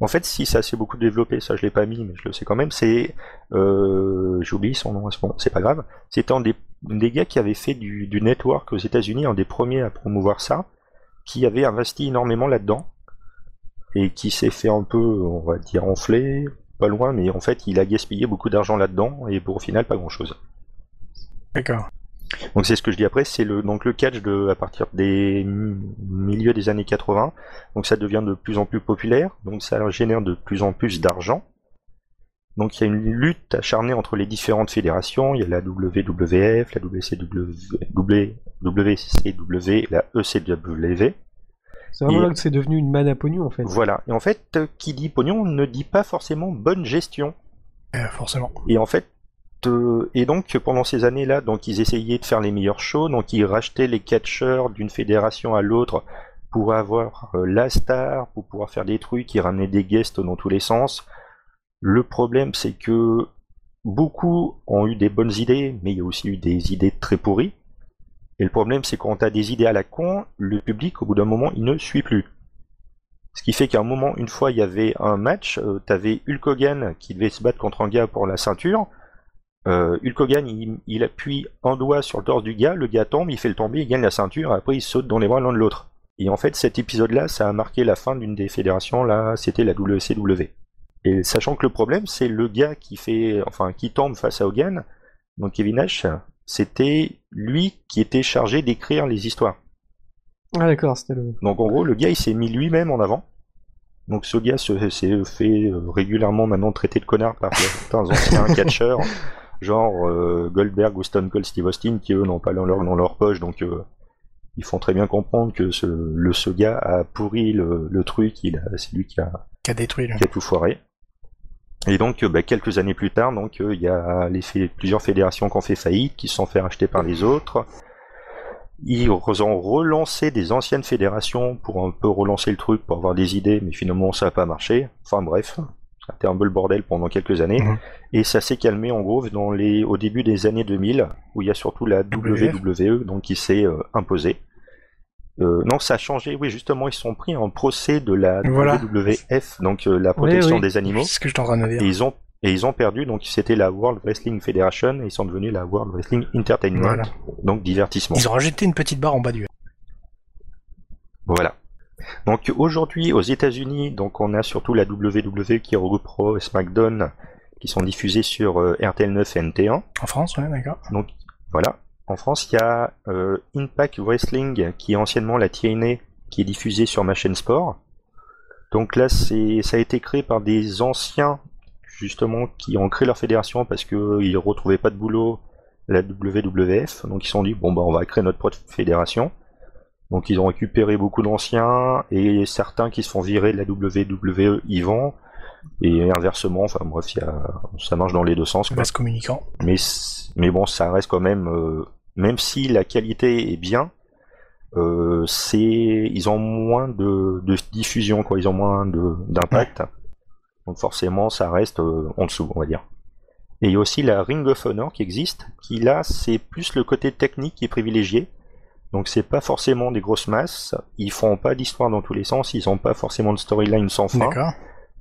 En fait, si ça s'est beaucoup développé, ça je l'ai pas mis, mais je le sais quand même. C'est, euh, j'ai oublié son nom, bon, c'est pas grave. C'était un des, gars qui avait fait du, du network aux États-Unis, un des premiers à promouvoir ça, qui avait investi énormément là-dedans et qui s'est fait un peu, on va dire, enfler, pas loin, mais en fait, il a gaspillé beaucoup d'argent là-dedans et pour au final pas grand-chose. D'accord. Donc c'est ce que je dis après, c'est le donc le catch de à partir des mi- milieux des années 80. Donc ça devient de plus en plus populaire, donc ça génère de plus en plus d'argent. Donc il y a une lutte acharnée entre les différentes fédérations, il y a la WWF, la WCW, WCW, la ECW. C'est vraiment Et- là que c'est devenu une manne à pognon en fait. Voilà. Et en fait, euh, qui dit pognon ne dit pas forcément bonne gestion. Euh, forcément. Et en fait, et donc pendant ces années-là, donc ils essayaient de faire les meilleurs shows, donc ils rachetaient les catcheurs d'une fédération à l'autre pour avoir euh, la star, pour pouvoir faire des trucs, ils ramenaient des guests dans tous les sens. Le problème, c'est que beaucoup ont eu des bonnes idées, mais il y a aussi eu des idées très pourries. Et le problème, c'est quand tu as des idées à la con, le public, au bout d'un moment, il ne suit plus. Ce qui fait qu'à un moment, une fois, il y avait un match, euh, t'avais Hulk Hogan qui devait se battre contre un gars pour la ceinture. Euh, Hulk Hogan, il, il appuie un doigt sur le torse du gars, le gars tombe, il fait le tomber, il gagne la ceinture, et après il saute dans les bras l'un de l'autre. Et en fait, cet épisode-là, ça a marqué la fin d'une des fédérations, là, c'était la WCW. Et sachant que le problème, c'est le gars qui fait, enfin, qui tombe face à Hogan, donc Kevin Nash, c'était lui qui était chargé d'écrire les histoires. Ah d'accord, c'était le. Donc en gros, le gars, il s'est mis lui-même en avant. Donc ce gars se- s'est fait euh, régulièrement maintenant traiter de connard par certains anciens catcheurs, genre euh, Goldberg ou Stone Cold Steve Austin, qui eux n'ont pas leur dans leur poche, donc euh, ils font très bien comprendre que ce, le, ce gars a pourri le, le truc, il a- c'est lui qui a, Qui a détruit. qui a tout foiré. Et donc, euh, bah, quelques années plus tard, donc il y a les plusieurs fédérations qui ont fait faillite, qui se sont fait racheter par les autres. Ils ont relancé des anciennes fédérations pour un peu relancer le truc, pour avoir des idées, mais finalement ça n'a pas marché. Enfin bref, été un peu le bordel pendant quelques années. Mhm. Et ça s'est calmé en gros dans les, au début des années 2000, où il y a surtout la. WWE donc, qui s'est euh, imposée. Euh, non, ça a changé, oui, justement, ils sont pris en procès de la Voilà. WWF, donc euh, la protection oui. des animaux. C'est ce que je t'en dire. Et ils ont et ils ont perdu, donc c'était la World Wrestling Federation et ils sont devenus la World Wrestling Entertainment, Voilà. donc divertissement. Ils ont rajouté une petite barre en bas du. Voilà. Donc aujourd'hui aux États-Unis, donc on a surtout la WWE qui regroupe Raw et SmackDown qui sont diffusés sur euh, RTL 9 et NT1. En France, ouais, d'accord. Donc voilà. En France, il y a euh, Impact Wrestling qui est anciennement la TNA qui est diffusée sur ma chaîne sport. Donc là, c'est ça a été créé par des anciens justement qui ont créé leur fédération parce que ils retrouvaient pas de boulot la WWF. Donc ils se sont dit bon bah on va créer notre propre fédération. Donc ils ont récupéré beaucoup d'anciens et certains qui se font virer de la WWE y vont et inversement. Enfin bref, il y a- ça marche dans les deux sens. quoi. Communicant. Mais, mais bon, ça reste quand même, euh, même si la qualité est bien, euh, c'est, ils ont moins de, de diffusion, quoi. Ils ont moins de, d'impact. Donc forcément, ça reste euh, en dessous, on va dire. Et il y a aussi la Ring of Honor qui existe, qui là, c'est plus le côté technique qui est privilégié. Donc c'est pas forcément des grosses masses. Ils font pas d'histoire dans tous les sens. Ils ont pas forcément de storyline sans fin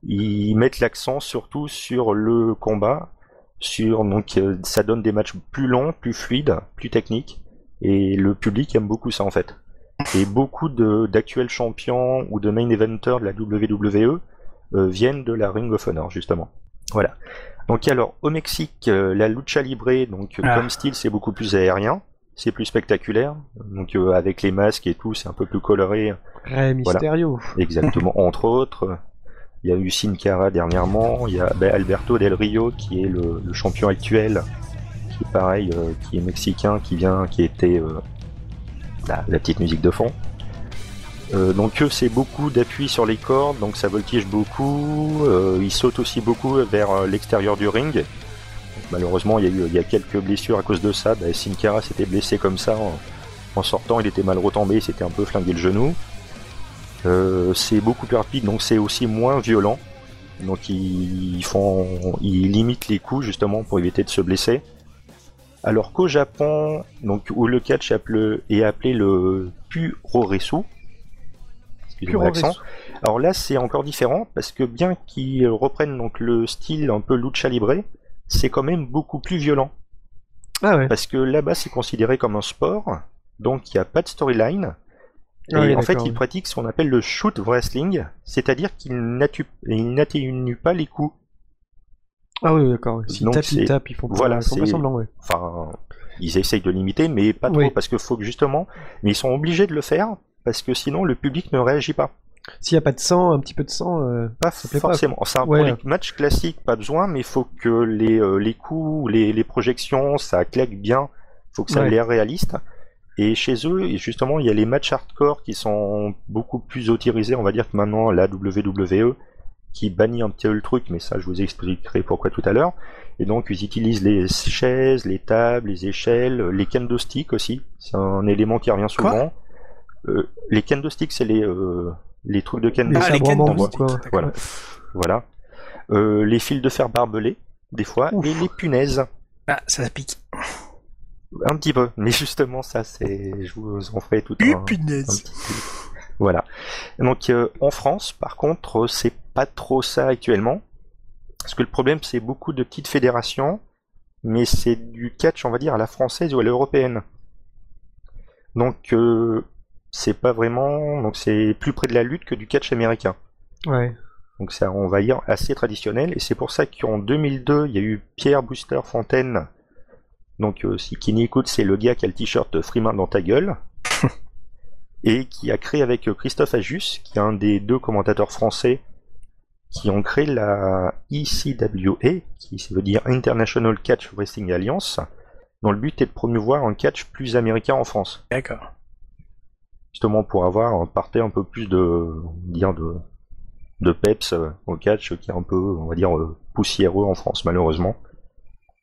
ils mettent l'accent surtout sur le combat, sur donc euh, ça donne des matchs plus longs, plus fluides, plus techniques, et le public aime beaucoup ça en fait. Et beaucoup d'actuels champions ou de main eventers de la WWE euh, viennent de la Ring of Honor justement. Voilà. Donc alors au Mexique, euh, la lucha libre, donc Ah. comme style c'est beaucoup plus aérien, c'est plus spectaculaire, donc euh, avec les masques et tout c'est un peu plus coloré. Rey Mysterio. Exactement, entre autres. Il y a eu Sin Cara dernièrement, il y a ben, Alberto Del Rio qui est le, le champion actuel, qui est pareil, euh, qui est mexicain, qui vient, qui était euh, la, la petite musique de fond. Donc eux c'est beaucoup d'appui sur les cordes, donc ça voltige beaucoup, ils sautent aussi beaucoup vers l'extérieur du ring. Donc, malheureusement il y, a eu, il y a quelques blessures à cause de ça, ben, Sin Cara s'était blessé comme ça en, en sortant, il était mal retombé, il s'était un peu flingué le genou. Euh, c'est beaucoup plus rapide, donc c'est aussi moins violent. Donc ils font, ils limitent les coups justement pour éviter de se blesser. Alors qu'au Japon, donc où le catch est appelé, le puroresu, excusez-moi l'accent. Alors là c'est encore différent parce que bien qu'ils reprennent donc le style un peu lucha libre, c'est quand même beaucoup plus violent. Ah ouais. Parce que là-bas c'est considéré comme un sport, donc il n'y a pas de storyline. Et Ah oui, en fait, il pratique ce qu'on appelle le shoot wrestling, c'est-à-dire qu'il n'attu- il n'atténue pas les coups. Ah oui, d'accord. S'ils tapent, ils tapent, ils font pas, voilà, ils font pas semblant, ouais. Enfin, ils essayent de limiter, mais pas trop, Oui. parce que faut que justement, mais ils sont obligés de le faire, parce que sinon le public ne réagit pas. S'il y a pas de sang, un petit peu de sang, euh, Pas plaît pas. forcément. Ouais. pour les matchs classiques, pas besoin, mais il faut que les, euh, les coups, les, les projections, ça claque bien. faut que ça Ouais. ait l'air réaliste. Et chez eux, justement, il y a les matchs hardcore qui sont beaucoup plus autorisés, on va dire que maintenant la WWE, qui bannit un petit peu le truc, mais ça je vous expliquerai pourquoi tout à l'heure. Et donc ils utilisent les chaises, les tables, les échelles, les candlesticks aussi. C'est un élément qui revient souvent. Euh, les candlesticks, c'est les, euh, les trucs de candlestick. Ah, les membres, candlesticks, quoi. Voilà. Voilà. Euh, les fils de fer barbelés, des fois, Ouf. et les punaises, Ah, ça pique. un petit peu. Mais justement, ça, c'est, je vous en ferai tout un, un punaise. petit. Voilà. Donc, euh, en France, par contre, c'est pas trop ça actuellement. Parce que le problème, c'est beaucoup de petites fédérations, mais c'est du catch, on va dire, à la française ou à l'européenne. Donc, euh, c'est pas vraiment, donc c'est plus près de la lutte que du catch américain. Ouais. Donc ça, on va dire, assez traditionnel. Et c'est pour ça qu'en 2002, il y a eu Pierre Booster Fontaine. Donc euh, si qui n'y écoute, c'est le gars qui a le t-shirt Freeman dans ta gueule. et qui a créé avec euh, Christophe Ajus, qui est un des deux commentateurs français qui ont créé la ICWA, qui veut dire International Catch Wrestling Alliance, dont le but est de promouvoir un catch plus américain en France D'accord. Justement pour avoir un un peu plus de dire de de peps euh, au catch qui est un peu on va dire euh, poussiéreux en France malheureusement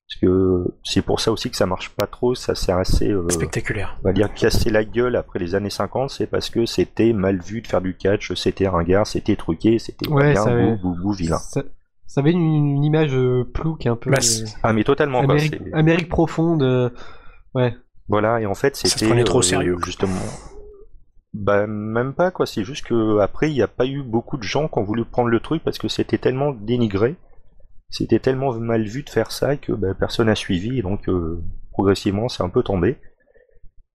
parce que c'est pour ça aussi que ça marche pas trop ça sert assez euh, Spectaculaire. on va dire casser la gueule après les années 50 c'est parce que c'était mal vu de faire du catch c'était ringard c'était truqué c'était Ouais, bien ça avait- bou, bou, bou, vilain Ça, ça avait une, une image euh, plouque un peu. Bah, euh, ah mais totalement Amérique, Amérique profonde. euh, ouais. Voilà, et en fait, Ça se c'était prenait trop euh, sérieux. justement. Bah même pas quoi. C'est juste que après, il n'y a pas eu beaucoup de gens qui ont voulu prendre le truc parce que c'était tellement dénigré, c'était tellement mal vu de faire ça que bah, personne n'a suivi et donc euh, progressivement, c'est un peu tombé.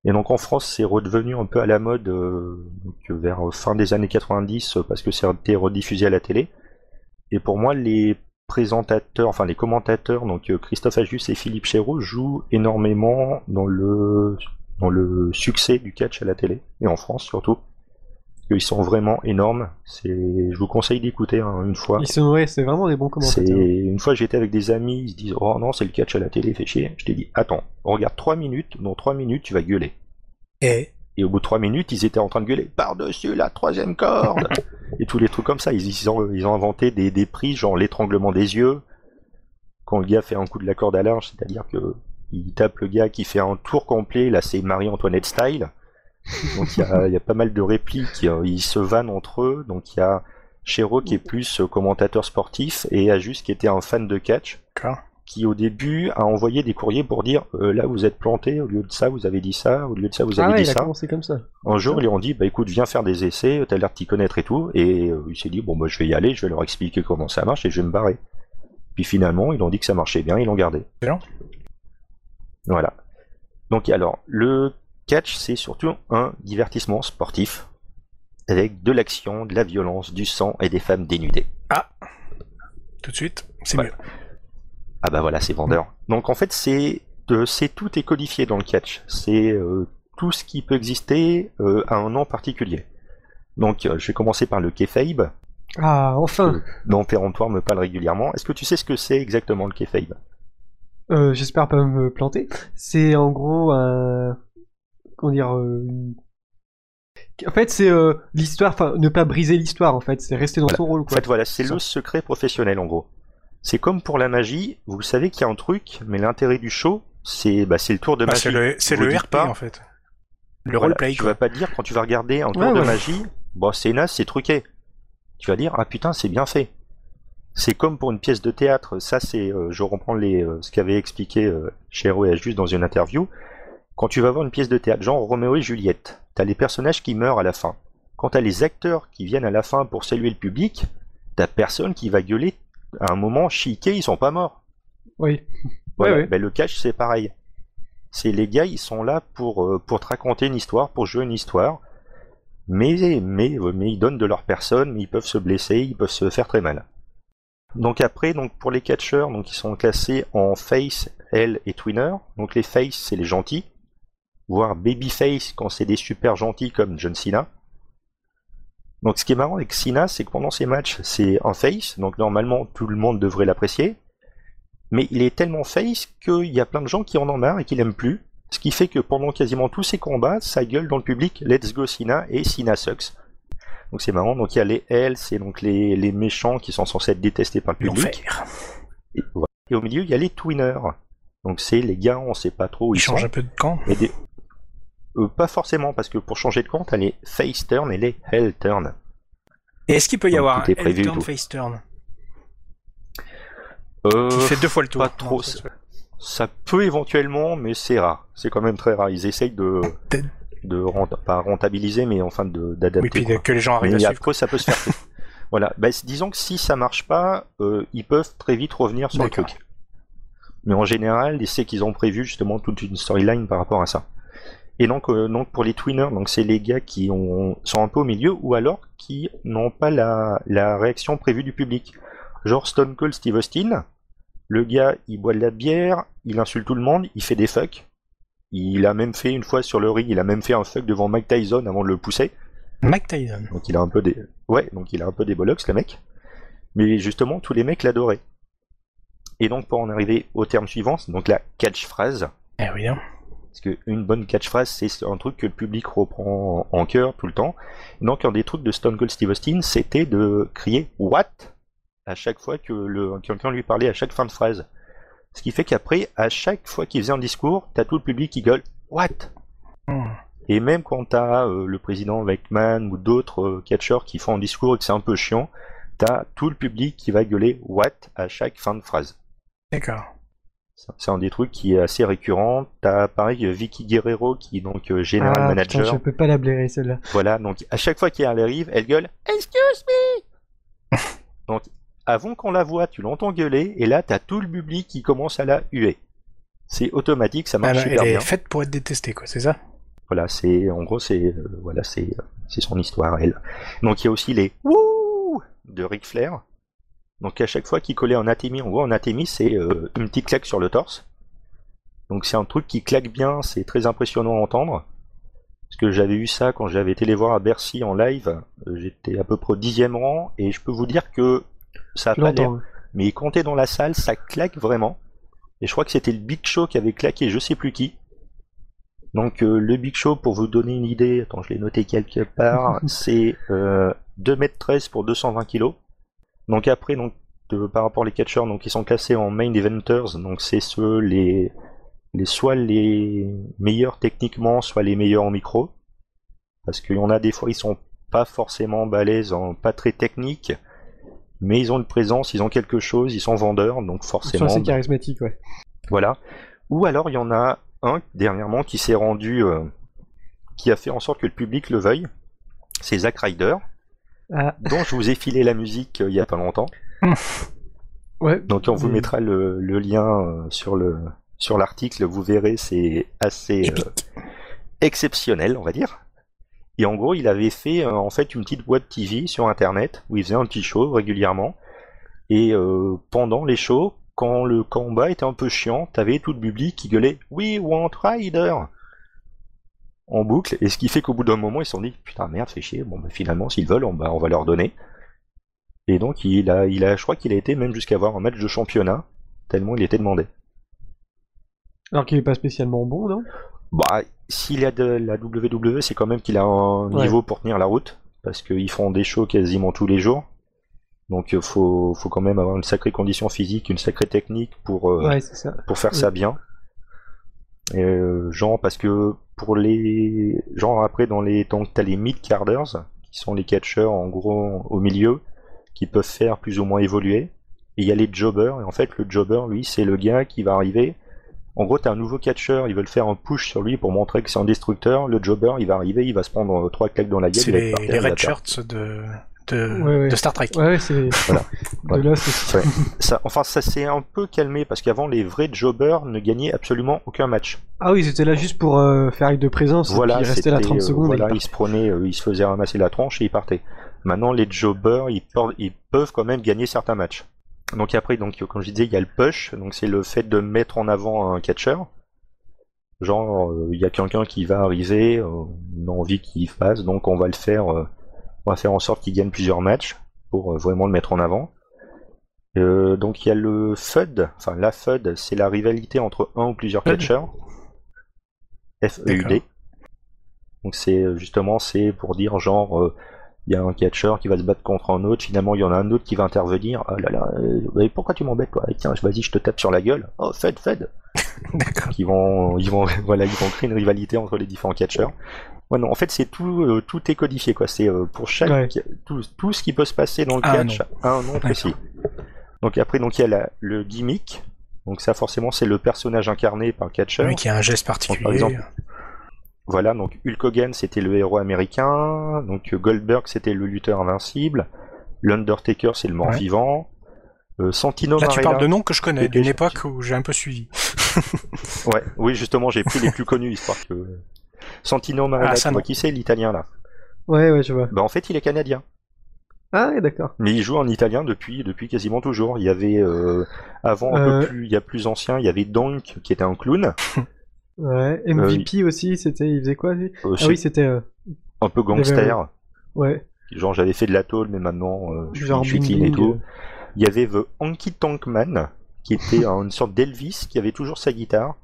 Et donc en France, c'est redevenu un peu à la mode euh, donc, vers fin des années 90 euh, parce que été rediffusé à la télé. Et pour moi, les présentateurs, enfin les commentateurs, donc euh, Christophe Ajus et Philippe Chéreau jouent énormément dans le dans le succès du catch à la télé et en France surtout. Parce qu'ils sont vraiment énormes. C'est, je vous conseille d'écouter hein, une fois. Ils sont, ouais, c'est vraiment des bons C'est commentateurs. une fois j'étais avec des amis, ils se disent oh non c'est le catch à la télé, fait chier. Je t'ai dit attends, regarde 3 minutes, dans 3 minutes tu vas gueuler. Et Et au bout de 3 minutes ils étaient en train de gueuler par-dessus la troisième corde et tous les trucs comme ça. Ils, ils ont, ils ont inventé des, des prix genre l'étranglement des yeux quand le gars fait un coup de la corde à linge, c'est-à-dire que il tape le gars qui fait un tour complet, là c'est Marie-Antoinette style. Donc il y a, il y a pas mal de répliques, ils se vannent entre eux. Donc il y a Chéreau qui est plus euh, commentateur sportif et Ajus qui était un fan de catch qui au début a envoyé des courriers pour dire euh, là vous êtes planté, au lieu de ça vous avez dit ça, au lieu de ça vous Ah avez ouais, dit il a ça. commencé comme ça. Un jour ils lui ont dit bah écoute viens faire des essais, t'as l'air de t'y connaître et tout, et euh, il s'est dit bon bah je vais y aller, je vais leur expliquer comment ça marche et je vais me barrer. Puis finalement ils ont dit que ça marchait bien, ils l'ont gardé. Voilà. Donc alors le catch c'est surtout un divertissement sportif avec de l'action, de la violence, du sang et des femmes dénudées. Ah Tout de suite, c'est mieux. Ah bah voilà, c'est vendeur. Donc en fait, c'est euh, c'est tout est codifié dans le catch. C'est euh, tout ce qui peut exister euh, à un nom particulier. Donc euh, je vais commencer par le kayfabe, Ah, enfin. dont Péremptoire me parle régulièrement. Est-ce que tu sais ce que c'est exactement le kayfabe? Euh, J'espère pas me planter. C'est en gros un. Comment dire euh, En fait, c'est euh, l'histoire. Enfin, ne pas briser l'histoire. En fait, c'est rester dans Voilà. son rôle. En Quoi. fait, voilà, c'est Ça. le secret professionnel en gros. C'est comme pour la magie, vous savez qu'il y a un truc, mais l'intérêt du show, c'est bah, c'est le tour de Bah, magie. c'est le, le RP pas- en fait. Le Voilà, roleplay Tu quoi. vas pas te dire quand tu vas regarder un tour Ouais, de ouais. magie, bon c'est naze, c'est truqué. Tu vas dire ah putain c'est bien fait. C'est comme pour une pièce de théâtre. Ça c'est, euh, je reprends les, euh, ce qu'avait expliqué euh, Chéreau et Ajus dans une interview. Quand tu vas voir une pièce de théâtre, genre Roméo et Juliette, t'as les personnages qui meurent à la fin. Quand t'as les acteurs qui viennent à la fin pour saluer le public, t'as personne qui va gueuler à un moment chiqué, ils sont pas morts. Oui. Voilà. Ouais, ouais. Ben, le catch, c'est pareil. C'est les gars, ils sont là pour, euh, pour te raconter une histoire, pour jouer une histoire. Mais, mais, mais ils donnent de leur personne, mais ils peuvent se blesser, ils peuvent se faire très mal. Donc après, donc pour les catcheurs, donc ils sont classés en face, L et twinner. Donc les face, c'est les gentils, voire babyface quand c'est des super gentils comme John Cena. Donc ce qui est marrant avec Cena, c'est que pendant ces matchs, c'est un face, donc normalement tout le monde devrait l'apprécier. Mais il est tellement face qu'il y a plein de gens qui en ont marre et qui l'aiment plus. Ce qui fait que pendant quasiment tous ces combats, ça gueule dans le public Let's go Cena et Cena sucks. Donc c'est marrant. Donc il y a les L, c'est donc les, les méchants qui sont censés être détestés par le public. Et, voilà. Et au milieu, il y a les twinners. Donc c'est les gars, on sait pas trop où Il ils change sont. un peu de camp. Et des- euh, pas forcément, parce que pour changer de camp, t'as les face turn et les hell turn. Et est-ce qu'il peut y Donc, avoir un L-turn, tout. face turn? Euh, Qui fait deux fois le tour pas trop, Non, ça. Ça peut éventuellement, mais c'est rare. C'est quand même très rare. Ils essayent de, de renta- pas rentabiliser, mais enfin de- Oui, d'adapter. puis quoi. que les gens arrivent Mais à suivre. après, ça peut se faire. voilà. Bah, disons que si ça marche pas, euh, ils peuvent très vite revenir sur le truc. Mais en général, savent qu'ils ont prévu justement toute une storyline par rapport à ça. Et donc, euh, donc pour les twinners, donc c'est les gars qui ont, sont un peu au milieu ou alors qui n'ont pas la, la réaction prévue du public. Genre Stone Cold Steve Austin, le gars il boit de la bière, il insulte tout le monde, il fait des fucks. Il a même fait une fois sur le ring, il a même fait un fuck devant Mike Tyson avant de le pousser. Mike Tyson. Donc il a un peu des. Ouais, donc il a un peu des bollocks, le mec. Mais justement, tous les mecs l'adoraient. Et donc pour en arriver au terme suivant, c'est donc la catchphrase. Eh oui, hein. Parce qu'une bonne catchphrase, c'est un truc que le public reprend en cœur tout le temps. Donc un des trucs de Stone Cold Steve Austin, c'était de crier What? à chaque fois que le, quelqu'un lui parlait à chaque fin de phrase. Ce qui fait qu'après, à chaque fois qu'il faisait un discours, t'as tout le public qui gueule What? Hmm. Et même quand t'as euh, le président Weckman ou d'autres euh, catcheurs qui font un discours et que c'est un peu chiant, t'as tout le public qui va gueuler What? à chaque fin de phrase. D'accord. C'est un des trucs qui est assez récurrent. T'as pareil Vicky Guerrero qui est donc euh, général ah, manager. putain, je peux pas la blairer celle-là. Voilà, donc à chaque fois qu'elle arrive, elle gueule Excuse me Donc avant qu'on la voit, tu l'entends gueuler, et là t'as tout le public qui commence à la huer. C'est automatique, ça marche Ah, super elle bien. est faite pour être détestée, quoi, c'est ça? Voilà, c'est en gros c'est euh, voilà c'est c'est son histoire elle. Donc il y a aussi les wouh de Ric Flair. Donc à chaque fois qu'il collait un atémi, en gros un atémi c'est euh, une petite claque sur le torse. Donc c'est un truc qui claque bien, c'est très impressionnant à entendre. Parce que j'avais eu ça quand j'avais été les voir à Bercy en live, Euh, j'étais à peu près au dixième rang et je peux vous dire que ça a pas l'air mais quand t'es dans la salle, ça claque vraiment. Et je crois que c'était le Big Show qui avait claqué, je sais plus qui. Donc euh, le Big Show, pour vous donner une idée, attends, je l'ai noté quelque part, c'est euh, 2m13 pour 220 kg. Donc après, donc de- par rapport aux catcheurs, donc ils sont classés en main eventers, donc c'est ceux les, les soit les meilleurs techniquement, soit les meilleurs en micro. Parce qu'il y en a des fois, ils sont pas forcément balèzes, en, pas très techniques, mais ils ont une présence, ils ont quelque chose, ils sont vendeurs, donc Ils sont forcément. assez charismatiques, ouais. Voilà. Ou alors il y en a un dernièrement qui s'est rendu, euh, qui a fait en sorte que le public le veuille. C'est Zack Ryder, Ah, dont je vous ai filé la musique euh, il y a pas longtemps. ouais. Donc on vous mettra le, le lien euh, sur le sur l'article. Vous verrez, c'est assez exceptionnel, on va dire. Et en gros, il avait fait euh, en fait une petite boîte TV sur Internet où il faisait un petit show régulièrement. Et euh, pendant les shows, quand le combat était un peu chiant, t'avais tout le public qui gueulait We want Ryder en boucle. Et ce qui fait qu'au bout d'un moment, ils se sont dit Putain, merde, fait chier. Bon, bah, finalement, s'ils veulent, on, va leur donner. Et donc, il a, il a, je crois qu'il a été même jusqu'à avoir un match de championnat, tellement il était demandé. Alors qu'il est pas spécialement bon, non? Bah, s'il a de la WWE, c'est quand même qu'il a un Ouais. niveau pour tenir la route, parce qu'ils font des shows quasiment tous les jours. Donc, euh, faut, faut quand même avoir une sacrée condition physique, une sacrée technique pour, euh, Ouais, pour faire ça bien. Et, euh, genre, parce que pour les. Genre, après, dans les. Donc, t'as les mid-carders, qui sont les catcheurs, en gros, au milieu, qui peuvent faire plus ou moins évoluer. Et il y a les jobbers, et en fait, le jobber, lui, c'est le gars qui va arriver. En gros, t'as un nouveau catcheur, ils veulent faire un push sur lui pour montrer que c'est un destructeur. Le jobber, il va arriver, il va se prendre euh, trois claques dans la gueule. C'est il va être les, terre, les red shirts de, de, Ouais, ouais. de Star Trek. Ouais, c'est. Voilà. De Voilà. là, c'est. Ouais. Ça, enfin, ça s'est un peu calmé parce qu'avant, les vrais jobbers ne gagnaient absolument aucun match. Ah oui, ils étaient là juste pour euh, faire acte de présence. Voilà, et puis ils restaient là c'était, 30 euh, secondes. voilà, ils ils se prenaient, euh, ils se faisaient ramasser la tronche et ils partaient. Maintenant, les jobbers, ils, por- ils peuvent quand même gagner certains matchs. Donc après, donc comme je disais, il y a le push, donc c'est le fait de mettre en avant un catcher. Genre, euh, il y a quelqu'un qui va arriver, euh, on a envie qu'il fasse, donc on va le faire, euh, on va faire en sorte qu'il gagne plusieurs matchs pour vraiment le mettre en avant. Donc il y a le FUD, enfin la FUD, c'est la rivalité entre un ou plusieurs FUD. catcheurs. F-E-U-D. D'accord. Donc c'est justement c'est pour dire genre il y a un catcheur qui va se battre contre un autre, finalement il y en a un autre qui va intervenir. Oh là là, euh, mais pourquoi tu m'embêtes toi? Tiens, vas-y, je te tape sur la gueule. Oh Fed Fed. D'accord. Ils vont ils vont voilà, ils vont créer une rivalité entre les différents catcheurs. Ouais, non, en fait c'est tout euh, tout est codifié quoi, c'est euh, pour chaque Ouais. tout, tout ce qui peut se passer dans le Ah, catch a un nom précis. Donc après donc il y a la- le gimmick. Donc ça forcément c'est le personnage incarné par le catcheur. Oui, qui a un geste particulier. par exemple, Voilà, donc Hulk Hogan c'était le héros américain, donc euh, Goldberg c'était le lutteur invincible, l'Undertaker c'est le mort Ouais. vivant, euh, Santino Là, tu parles de noms que je connais, d'une époque où j'ai un peu suivi. Ouais, oui justement j'ai pris les plus connus histoire que. Santino Marella, Ah, ça, tu vois non. qui c'est l'italien là? Ouais, ouais, je vois. Bah en fait il est canadien, Ah, ouais, d'accord. mais il joue en italien depuis depuis quasiment toujours. Il y avait euh, avant un Euh. peu plus, il y a plus ancien, il y avait Donk qui était un clown, Ouais. MVP aussi, c'était. Il faisait quoi lui? Euh, Ah oui, c'était. euh, un peu gangster. Ouais. Genre j'avais fait de la tôle mais maintenant euh, je je suis clean et tout. euh. Il y avait The Honky Tonk Man, qui était une sorte d'Elvis, qui avait toujours sa guitare.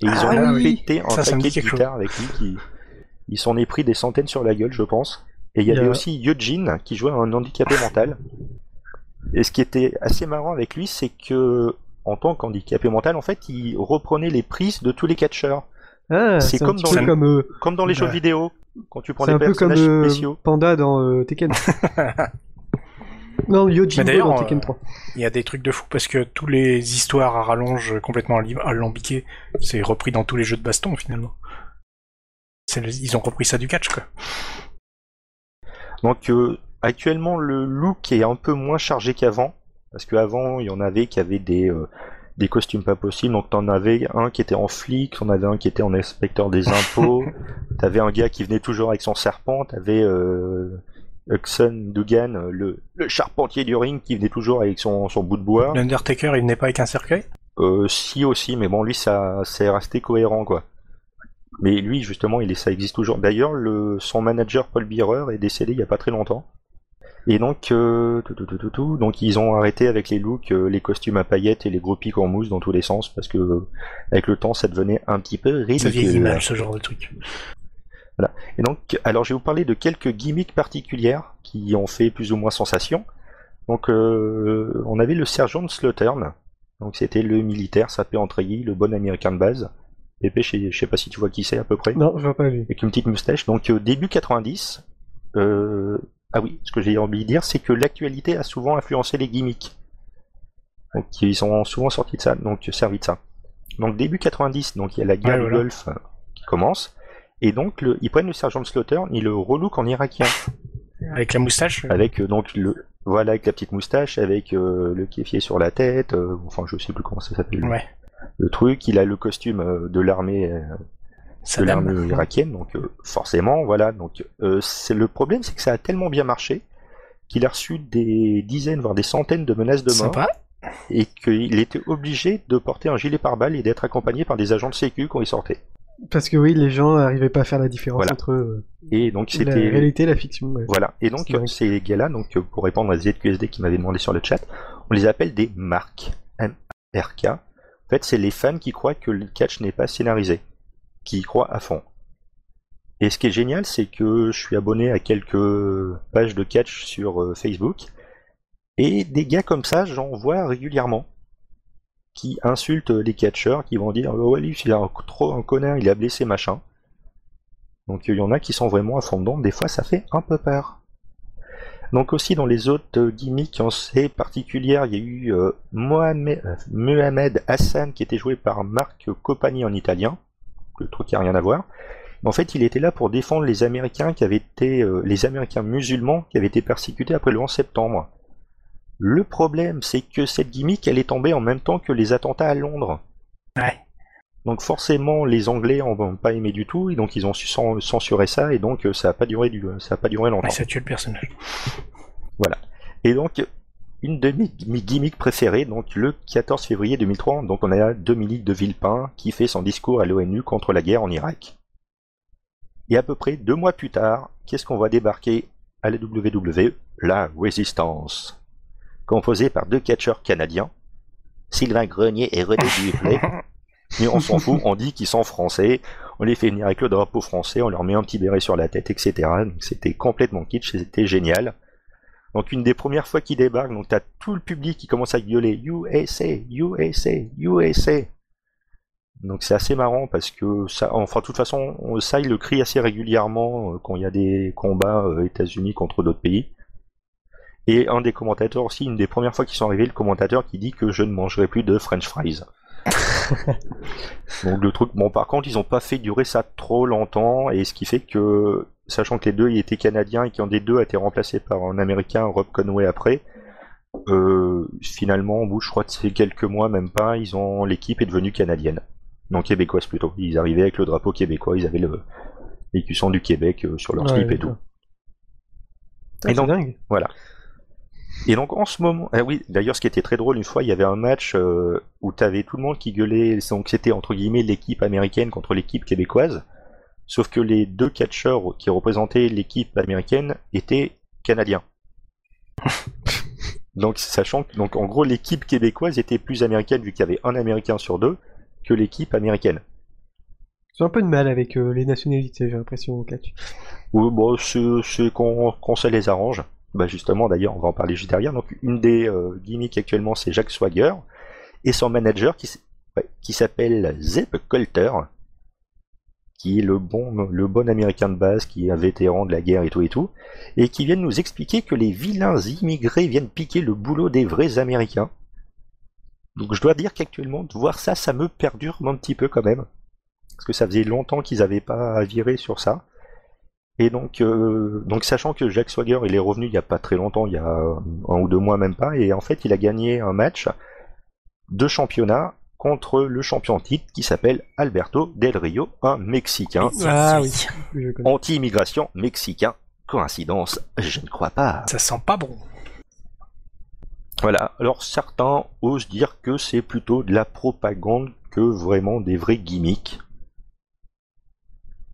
Et ils Ah ont oui, pété un ça, paquet de guitares avec lui. Qui... Ils s'en est pris des centaines sur la gueule, je pense. Et il y avait a- aussi Eugene, qui jouait un handicapé mental. Et ce qui était assez marrant avec lui, c'est que, en tant qu'handicapé mental, en fait, il reprenait les prises de tous les catcheurs. Ah, C'est comme dans comme. euh, Comme dans les jeux Ouais. vidéo, quand tu prends comme personnages euh, spéciaux. Panda dans euh, Tekken. non, Yojimbo dans euh, Tekken 3. Il y a des trucs de fou parce que tous les histoires à rallonge complètement alambiquées, c'est repris dans tous les jeux de baston finalement. Le- Ils ont repris ça du catch quoi. Donc euh, actuellement le look est un peu moins chargé qu'avant parce qu'avant il y en avait qui avaient des euh, des costumes pas possibles. Donc t'en avais un qui était en flic, t'en avais un qui était en inspecteur des impôts, t'avais un gars qui venait toujours avec son serpent, t'avais euh, Hudson Dugan, euh, le, le charpentier du ring, qui venait toujours avec son, son bout de bois. L'Undertaker, il n'est pas avec un cercueil? Euh, si aussi, mais bon, lui, ça, c'est resté cohérent, quoi. Mais lui, justement, il ça existe toujours. D'ailleurs, le, son manager Paul Bearer est décédé il y a pas très longtemps. Et donc, euh, tout, tout, tout, tout, tout. donc ils ont arrêté avec les looks, euh, les costumes à paillettes et les gros pics en mousse dans tous les sens parce que euh, avec le temps, ça devenait un petit peu Ça ridicule. mal, ce genre de truc. Et donc, alors je vais vous parler de quelques gimmicks particulières qui ont fait plus ou moins sensation. Donc, euh, on avait le sergent Slaughtern. Donc, c'était le militaire sapé en treillis, le bon américain de base. Pépé, je sais- je sais pas si tu vois qui c'est à peu près. Non, je vois pas lui. Avec une petite moustache. Donc, euh, début 90. euh, ah oui, ce que j'ai envie de dire, c'est que l'actualité a souvent influencé les gimmicks. Donc, ils sont souvent sortis de ça, donc servi de ça. Donc, début 90, donc il y a la guerre Ouais, du voilà. Golfe euh, qui commence. Et donc, le- ils prennent le sergent Slaughter, ils le relook en irakien. Avec la moustache Avec euh, donc le. Voilà, avec la petite moustache, avec euh, le kéfier sur la tête, euh, enfin je sais plus comment ça s'appelle. Ouais. Le truc, il a le costume euh, de l'armée euh, de l'armée irakienne, donc euh, forcément, voilà. Donc euh, c'est le problème, c'est que ça a tellement bien marché qu'il a reçu des dizaines, voire des centaines de menaces de mort, Sympa. et qu'il était obligé de porter un gilet pare-balles et d'être accompagné par des agents de sécu quand il sortait. Parce que oui, les gens n'arrivaient pas à faire la différence Voilà. entre euh, Et donc la c'était réalité et la fiction. ouais. Voilà. Et donc ces gars-là, donc pour répondre à ZQSD qui m'avait demandé sur le chat, on les appelle des marques. M-R-K. En fait, c'est les fans qui croient que le catch n'est pas scénarisé, qui y croient à fond. Et ce qui est génial, c'est que je suis abonné à quelques pages de catch sur euh, Facebook, et des gars comme ça, j'en vois régulièrement, qui insultent les catcheurs, qui vont dire oh, lui, c'est un, trop un connard, il a blessé machin. Donc il y en a qui sont vraiment à fond dedans, des fois ça fait un peu peur. Donc aussi dans les autres gimmicks assez particulières, il y a eu euh, Mohamed, euh, Mohamed Hassan qui était joué par Marc Copani en italien, le truc qui a rien à voir. En fait, il était là pour défendre les Américains qui avaient été euh, les Américains musulmans qui avaient été persécutés après le 11 septembre. Le problème, c'est que cette gimmick, elle est tombée en même temps que les attentats à Londres. Ouais. Donc forcément, les Anglais en ont pas aimé du tout, et donc ils ont su cen- censurer ça, et donc euh, ça a pas duré du, ça a pas duré longtemps. Ouais, ça tue le personnage. Et donc, une de mes, mes gimmicks préférées, donc le 14 février 2003, donc on a Dominique de Villepin qui fait son discours à l'ONU contre la guerre en Irak. Et à peu près deux mois plus tard, qu'est-ce qu'on va débarquer à la WWE La Résistance. Composée par deux catcheurs canadiens, Sylvain Grenier et René Duplay. Mais on s'en fout, on dit qu'ils sont français, on les fait venir avec le drapeau français, on leur met un petit béret sur la tête, etc. Donc c'était complètement kitsch, c'était génial. Donc une des premières fois qu'ils débarquent, donc t'as tout le public qui commence à gueuler USA, USA, USA. Donc c'est assez marrant parce que ça, enfin de toute façon, on- ça il le crie assez régulièrement euh, quand il y a des combats euh, États-Unis contre d'autres pays. Et un des commentateurs aussi, une des premières fois qu'ils sont arrivés, le commentateur qui dit que je ne mangerai plus de French fries. Donc le truc, bon par contre ils ont pas fait durer ça trop longtemps et ce qui fait que, sachant que les deux ils étaient canadiens et qu'un des deux a été remplacé par un américain, Rob Conway après, euh, finalement au bout je crois que c'est quelques mois même pas, ils ont l'équipe est devenue canadienne, non québécoise plutôt. Ils arrivaient avec le drapeau québécois, ils avaient le l'écusson du Québec euh, sur leur Ouais, slip et tout. Ah, Et donc- dingue. Et donc en ce moment, ah oui, d'ailleurs ce qui était très drôle, une fois il y avait un match euh, où t'avais tout le monde qui gueulait, donc c'était entre guillemets l'équipe américaine contre l'équipe québécoise, sauf que les deux catcheurs qui représentaient l'équipe américaine étaient canadiens. donc sachant que donc en gros l'équipe québécoise était plus américaine vu qu'il y avait un américain sur deux que l'équipe américaine. J'ai un peu de mal avec euh, les nationalités, j'ai l'impression, au catch. Ou bon, c'est qu'on qu'on se les arrange. Bah justement, d'ailleurs, on va en parler juste derrière. Donc, une des euh, gimmicks actuellement, c'est Jack Swagger et son manager qui, qui s'appelle Zeb Colter, qui est le bon, le bon américain de base, qui est un vétéran de la guerre et tout et tout, et qui vient de nous expliquer que les vilains immigrés viennent piquer le boulot des vrais Américains. Donc, je dois dire qu'actuellement, de voir ça, ça me perdure un petit peu quand même. Parce que ça faisait longtemps qu'ils n'avaient pas viré sur ça. Et donc, euh, donc sachant que Jack Swagger il est revenu il y a pas très longtemps, il y a un ou deux mois même pas, et en fait il a gagné un match deux championnats contre le champion titre qui s'appelle Alberto Del Rio, un Mexicain, Ah oui. Connais. anti-immigration mexicain. Coïncidence Je ne crois pas. Ça sent pas bon. Voilà, alors certains osent dire que c'est plutôt de la propagande que vraiment des vrais gimmicks.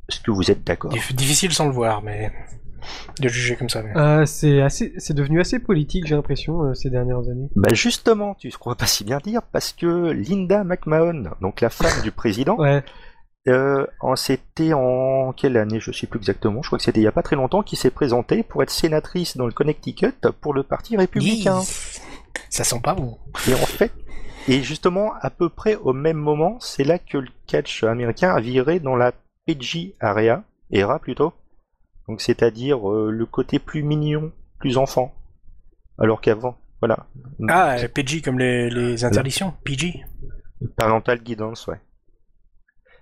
Est-ce que vous êtes d'accord? Dif- Difficile sans le voir, mais de juger comme ça. mais- Euh, c'est assez, c'est devenu assez politique, j'ai l'impression, euh, ces dernières années. Bah justement, tu ne crois pas si bien dire, parce que Linda McMahon, donc la femme du président, Ouais. euh, en- c'était en quelle année Je sais plus exactement, je crois que c'était il y a pas très longtemps, qui s'est présentée pour être sénatrice dans le Connecticut pour le Parti républicain. Yee. Ça sent pas bon. Et en fait, et justement, à peu près au même moment, c'est là que le catch américain a viré dans la PG area, era plutôt. Donc c'est-à-dire euh, le côté plus mignon, plus enfant. Alors qu'avant, voilà. Ah, PG comme les, les interdictions. PG. Parental guidance, ouais.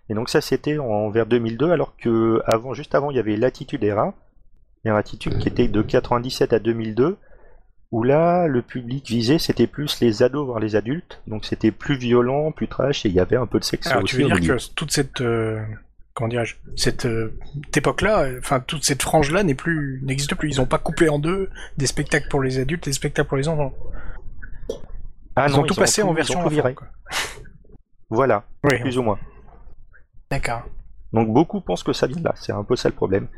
Et donc ça c'était en vers 2002, alors que avant, juste avant, il y avait l'attitude era, et une attitude qui était de 97 à 2002, où là, le public visé, c'était plus les ados voire les adultes, donc c'était plus violent, plus trash, et il y avait un peu de sexe Alors aussi tu veux dire que toute cette euh, comment dirais-je cette euh, époque-là, euh, enfin toute cette frange-là n'est plus n'existe plus. Ils ont pas coupé en deux des spectacles pour les adultes et des spectacles pour les enfants. Ah ils non, ont tout passé tout- en version tout enfant. viré. quoi. Voilà, Oui, plus ou moins. d'accord. Donc beaucoup pensent que ça vient de là, c'est un peu ça le problème.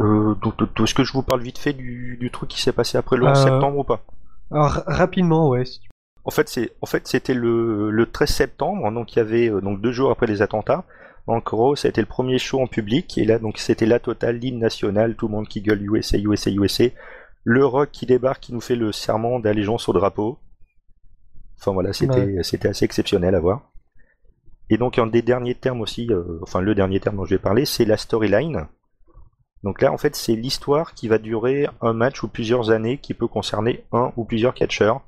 Euh, Est-ce que je vous parle vite fait du, du truc qui s'est passé après le 11 Euh, septembre ou pas? Alors, ra- rapidement, ouais. si tu- En fait, c'est en fait c'était le, le 13 septembre, donc il y avait euh, donc deux jours après les attentats. En gros, ça a été le premier show en public et là donc c'était la totale, l'hymne national, tout le monde qui gueule USA, USA, USA. Le rock qui débarque, qui nous fait le serment d'allégeance au drapeau. Enfin voilà, c'était c'était assez exceptionnel à voir. Et donc un des derniers termes aussi, euh, enfin le dernier terme dont je vais parler, c'est la storyline. Donc là, en fait, c'est l'histoire qui va durer un match ou plusieurs années, qui peut concerner un ou plusieurs catcheurs.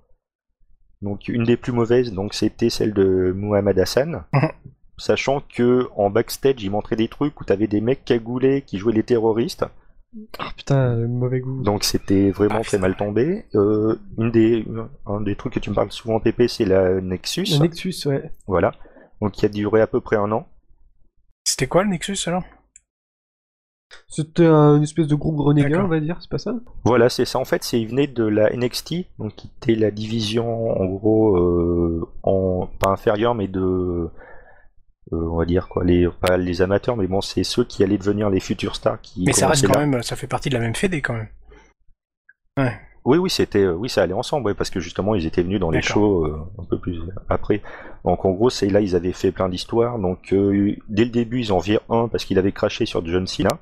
Donc une des plus mauvaises, donc c'était celle de Muhammad Hassan. Sachant que en backstage, il montrait des trucs où t'avais des mecs cagoulés qui jouaient les terroristes. Ah, putain, le mauvais goût. Donc c'était vraiment Ah, très mal tombé. Euh, une des, un des trucs que tu me parles souvent, PP, c'est la Nexus. Le Nexus, ouais. Voilà. Donc qui a duré à peu près un an. C'était quoi le Nexus alors? C'était un- une espèce de groupe D'accord. on va dire, c'est pas ça? Voilà, c'est ça. En fait, c'est il venait de la NXT, donc qui était la division en gros euh, en pas inférieure, mais de on va dire quoi, les pas les amateurs, mais bon, c'est ceux qui allaient devenir les futurs stars qui. Mais ça reste quand là. même, ça fait partie de la même fédé quand même. Oui, oui, c'était, euh, oui, ça allait ensemble, ouais, parce que justement, ils étaient venus dans les shows euh, un peu plus après. Donc, en gros, c'est là, ils avaient fait plein d'histoires. Donc, euh, dès le début, ils en virent un parce qu'il avait craché sur John Cena.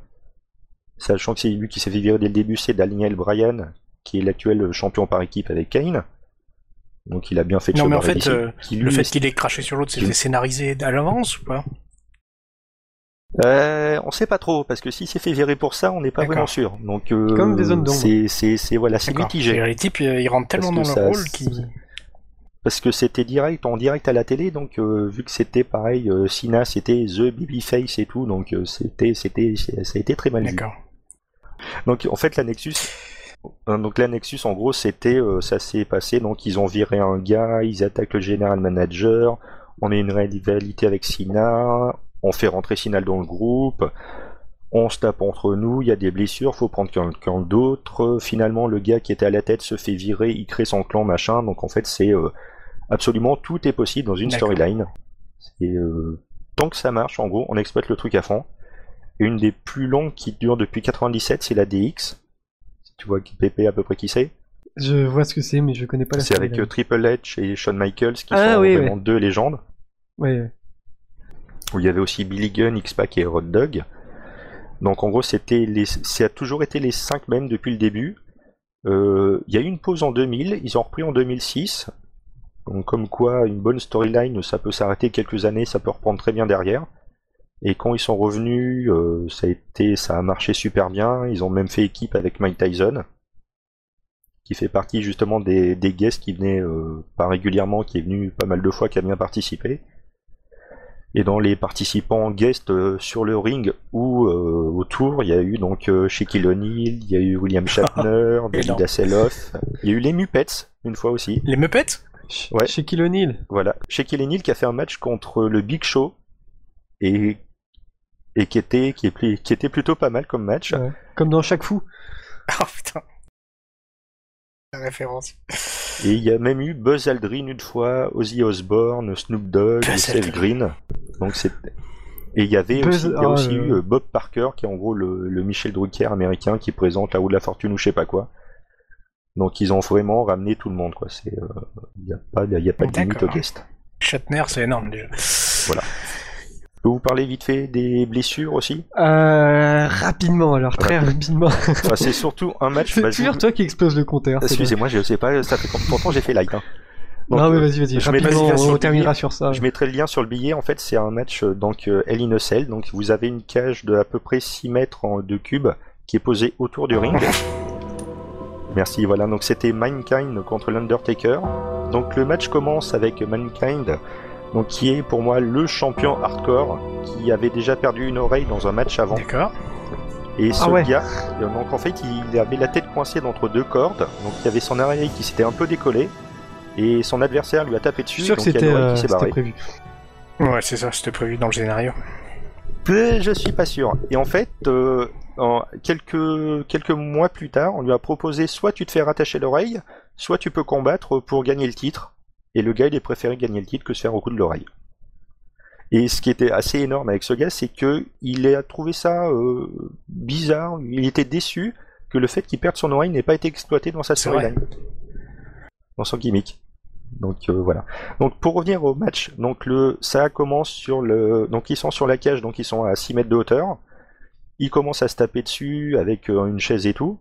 Sachant que c'est lui qui s'est fait virer dès le début, c'est Daniel Bryan, qui est l'actuel champion par équipe avec Kane. Donc, il a bien fait de Non mais en fait, euh, le fait qu'il ait craché sur l'autre, c'était scénarisé à l'avance ou pas? Euh, on sait pas trop, parce que s'il s'est fait virer pour ça, on n'est pas vraiment sûr. Donc, euh, Comme des zones d'ombre. c'est, c'est, c'est, voilà, c'est mitigé. Et Les types, euh, ils rentrent tellement Parce dans que leur ça- rôle qu'ils... Parce que c'était direct, en direct à la télé, donc euh, vu que c'était pareil, euh, Sina c'était The Babyface et tout, donc euh, c'était, c'était, ça a été très mal vu. D'accord. Donc en fait la Nexus, euh, donc la Nexus en gros c'était, euh, ça s'est passé, donc ils ont viré un gars, ils attaquent le general manager, on a une rivalité avec Sina, on fait rentrer Sina dans le groupe, on se tape entre nous, il y a des blessures, faut prendre quelqu'un d'autre. Finalement, le gars qui était à la tête se fait virer, il crée son clan, machin. Donc en fait, c'est euh, absolument tout est possible dans une storyline. Et euh, tant que ça marche, en gros, on exploite le truc à fond. Et une des plus longues qui dure depuis 97, c'est la DX. Tu vois qui PP à peu près qui c'est. Je vois ce que c'est, mais je connais pas la C'est avec euh, Triple H et Shawn Michaels qui Ah, sont oui, vraiment deux légendes. Ouais, ouais. où il y avait aussi Billy Gunn, X-Pac et Rod Dog. Donc en gros, c'était les, ça a toujours été les cinq mêmes depuis le début. Euh, Il y a eu une pause en 2000, ils ont repris en 2006. Donc comme quoi, une bonne storyline, ça peut s'arrêter quelques années, ça peut reprendre très bien derrière. Et quand ils sont revenus, euh, ça a été, ça a marché super bien. Ils ont même fait équipe avec Mike Tyson, qui fait partie justement des, des guests qui venaient euh, pas régulièrement, qui est venu pas mal de fois, qui a bien participé. Et dans les participants guest euh, sur le ring ou euh, autour, il y a eu donc euh, Shaquille O'Neal, il y a eu William Shatner, David. Hasselhoff, il y a eu les Muppets une fois aussi. Les Muppets? Ouais. Shaquille O'Neal. Voilà. Shaquille O'Neal qui a fait un match contre le Big Show et, et qui, était, qui, est pli- qui était plutôt pas mal comme match. Ouais. Comme dans chaque fou. Oh putain. La référence. Et il y a même eu Buzz Aldrin une fois, Ozzy Osbourne, Snoop Dogg, Seth. Green. Donc c'est et il y avait Buzz- aussi, il y a oh, aussi euh, eu euh, Bob Parker qui est en gros le, le Michel Drucker américain qui présente la roue de la fortune ou je sais pas quoi. Donc ils ont vraiment ramené tout le monde quoi. C'est euh, il y a pas il y a pas de limite au guest. Shatner, c'est énorme déjà. Je peux vous parler vite fait des blessures aussi? Euh, rapidement, alors très rapidement. Enfin, c'est surtout un match. C'est bah, toujours toi qui explose le compteur. Excusez-moi, je sais pas, ça fait pourtant j'ai fait light. Hein. Donc, Non, mais euh, vas-y, vas-y, je mettrai rapidement, le lien sur on le terminera billet. sur ça. Je mettrai le lien sur le billet. En fait, c'est un match euh, donc Hell a Cell. Donc vous avez une cage de à peu près 6 mètres en, de cube qui est posée autour du ring. Merci. Voilà. Donc c'était Mankind contre l'Undertaker. Donc le match commence avec Mankind, donc qui est pour moi le champion hardcore qui avait déjà perdu une oreille dans un match avant. D'accord. Et ce Ah ouais. gars, donc en fait, il avait la tête coincée entre deux cordes. Donc il y avait son oreille qui s'était un peu décollée. Et son adversaire lui a tapé Je dessus. suis sûr que donc il y a c'était l'oreille euh, qui s'est c'était barrée. prévu. Ouais, c'est ça, c'était prévu dans le scénario. Je suis pas sûr. Et en fait, euh, en- quelques, quelques mois plus tard, on lui a proposé soit tu te fais rattacher l'oreille, soit tu peux combattre pour gagner le titre. Et le gars, il a préféré gagner le titre que se faire au coup de l'oreille. Et ce qui était assez énorme avec ce gars, c'est que il a trouvé ça euh, bizarre. Il était déçu que le fait qu'il perde son oreille n'ait pas été exploité dans sa storyline, dans son gimmick. Donc euh, voilà. Donc pour revenir au match, donc le ça commence sur le donc ils sont sur la cage, donc ils sont à 6 mètres de hauteur. Ils commencent à se taper dessus avec euh, une chaise et tout.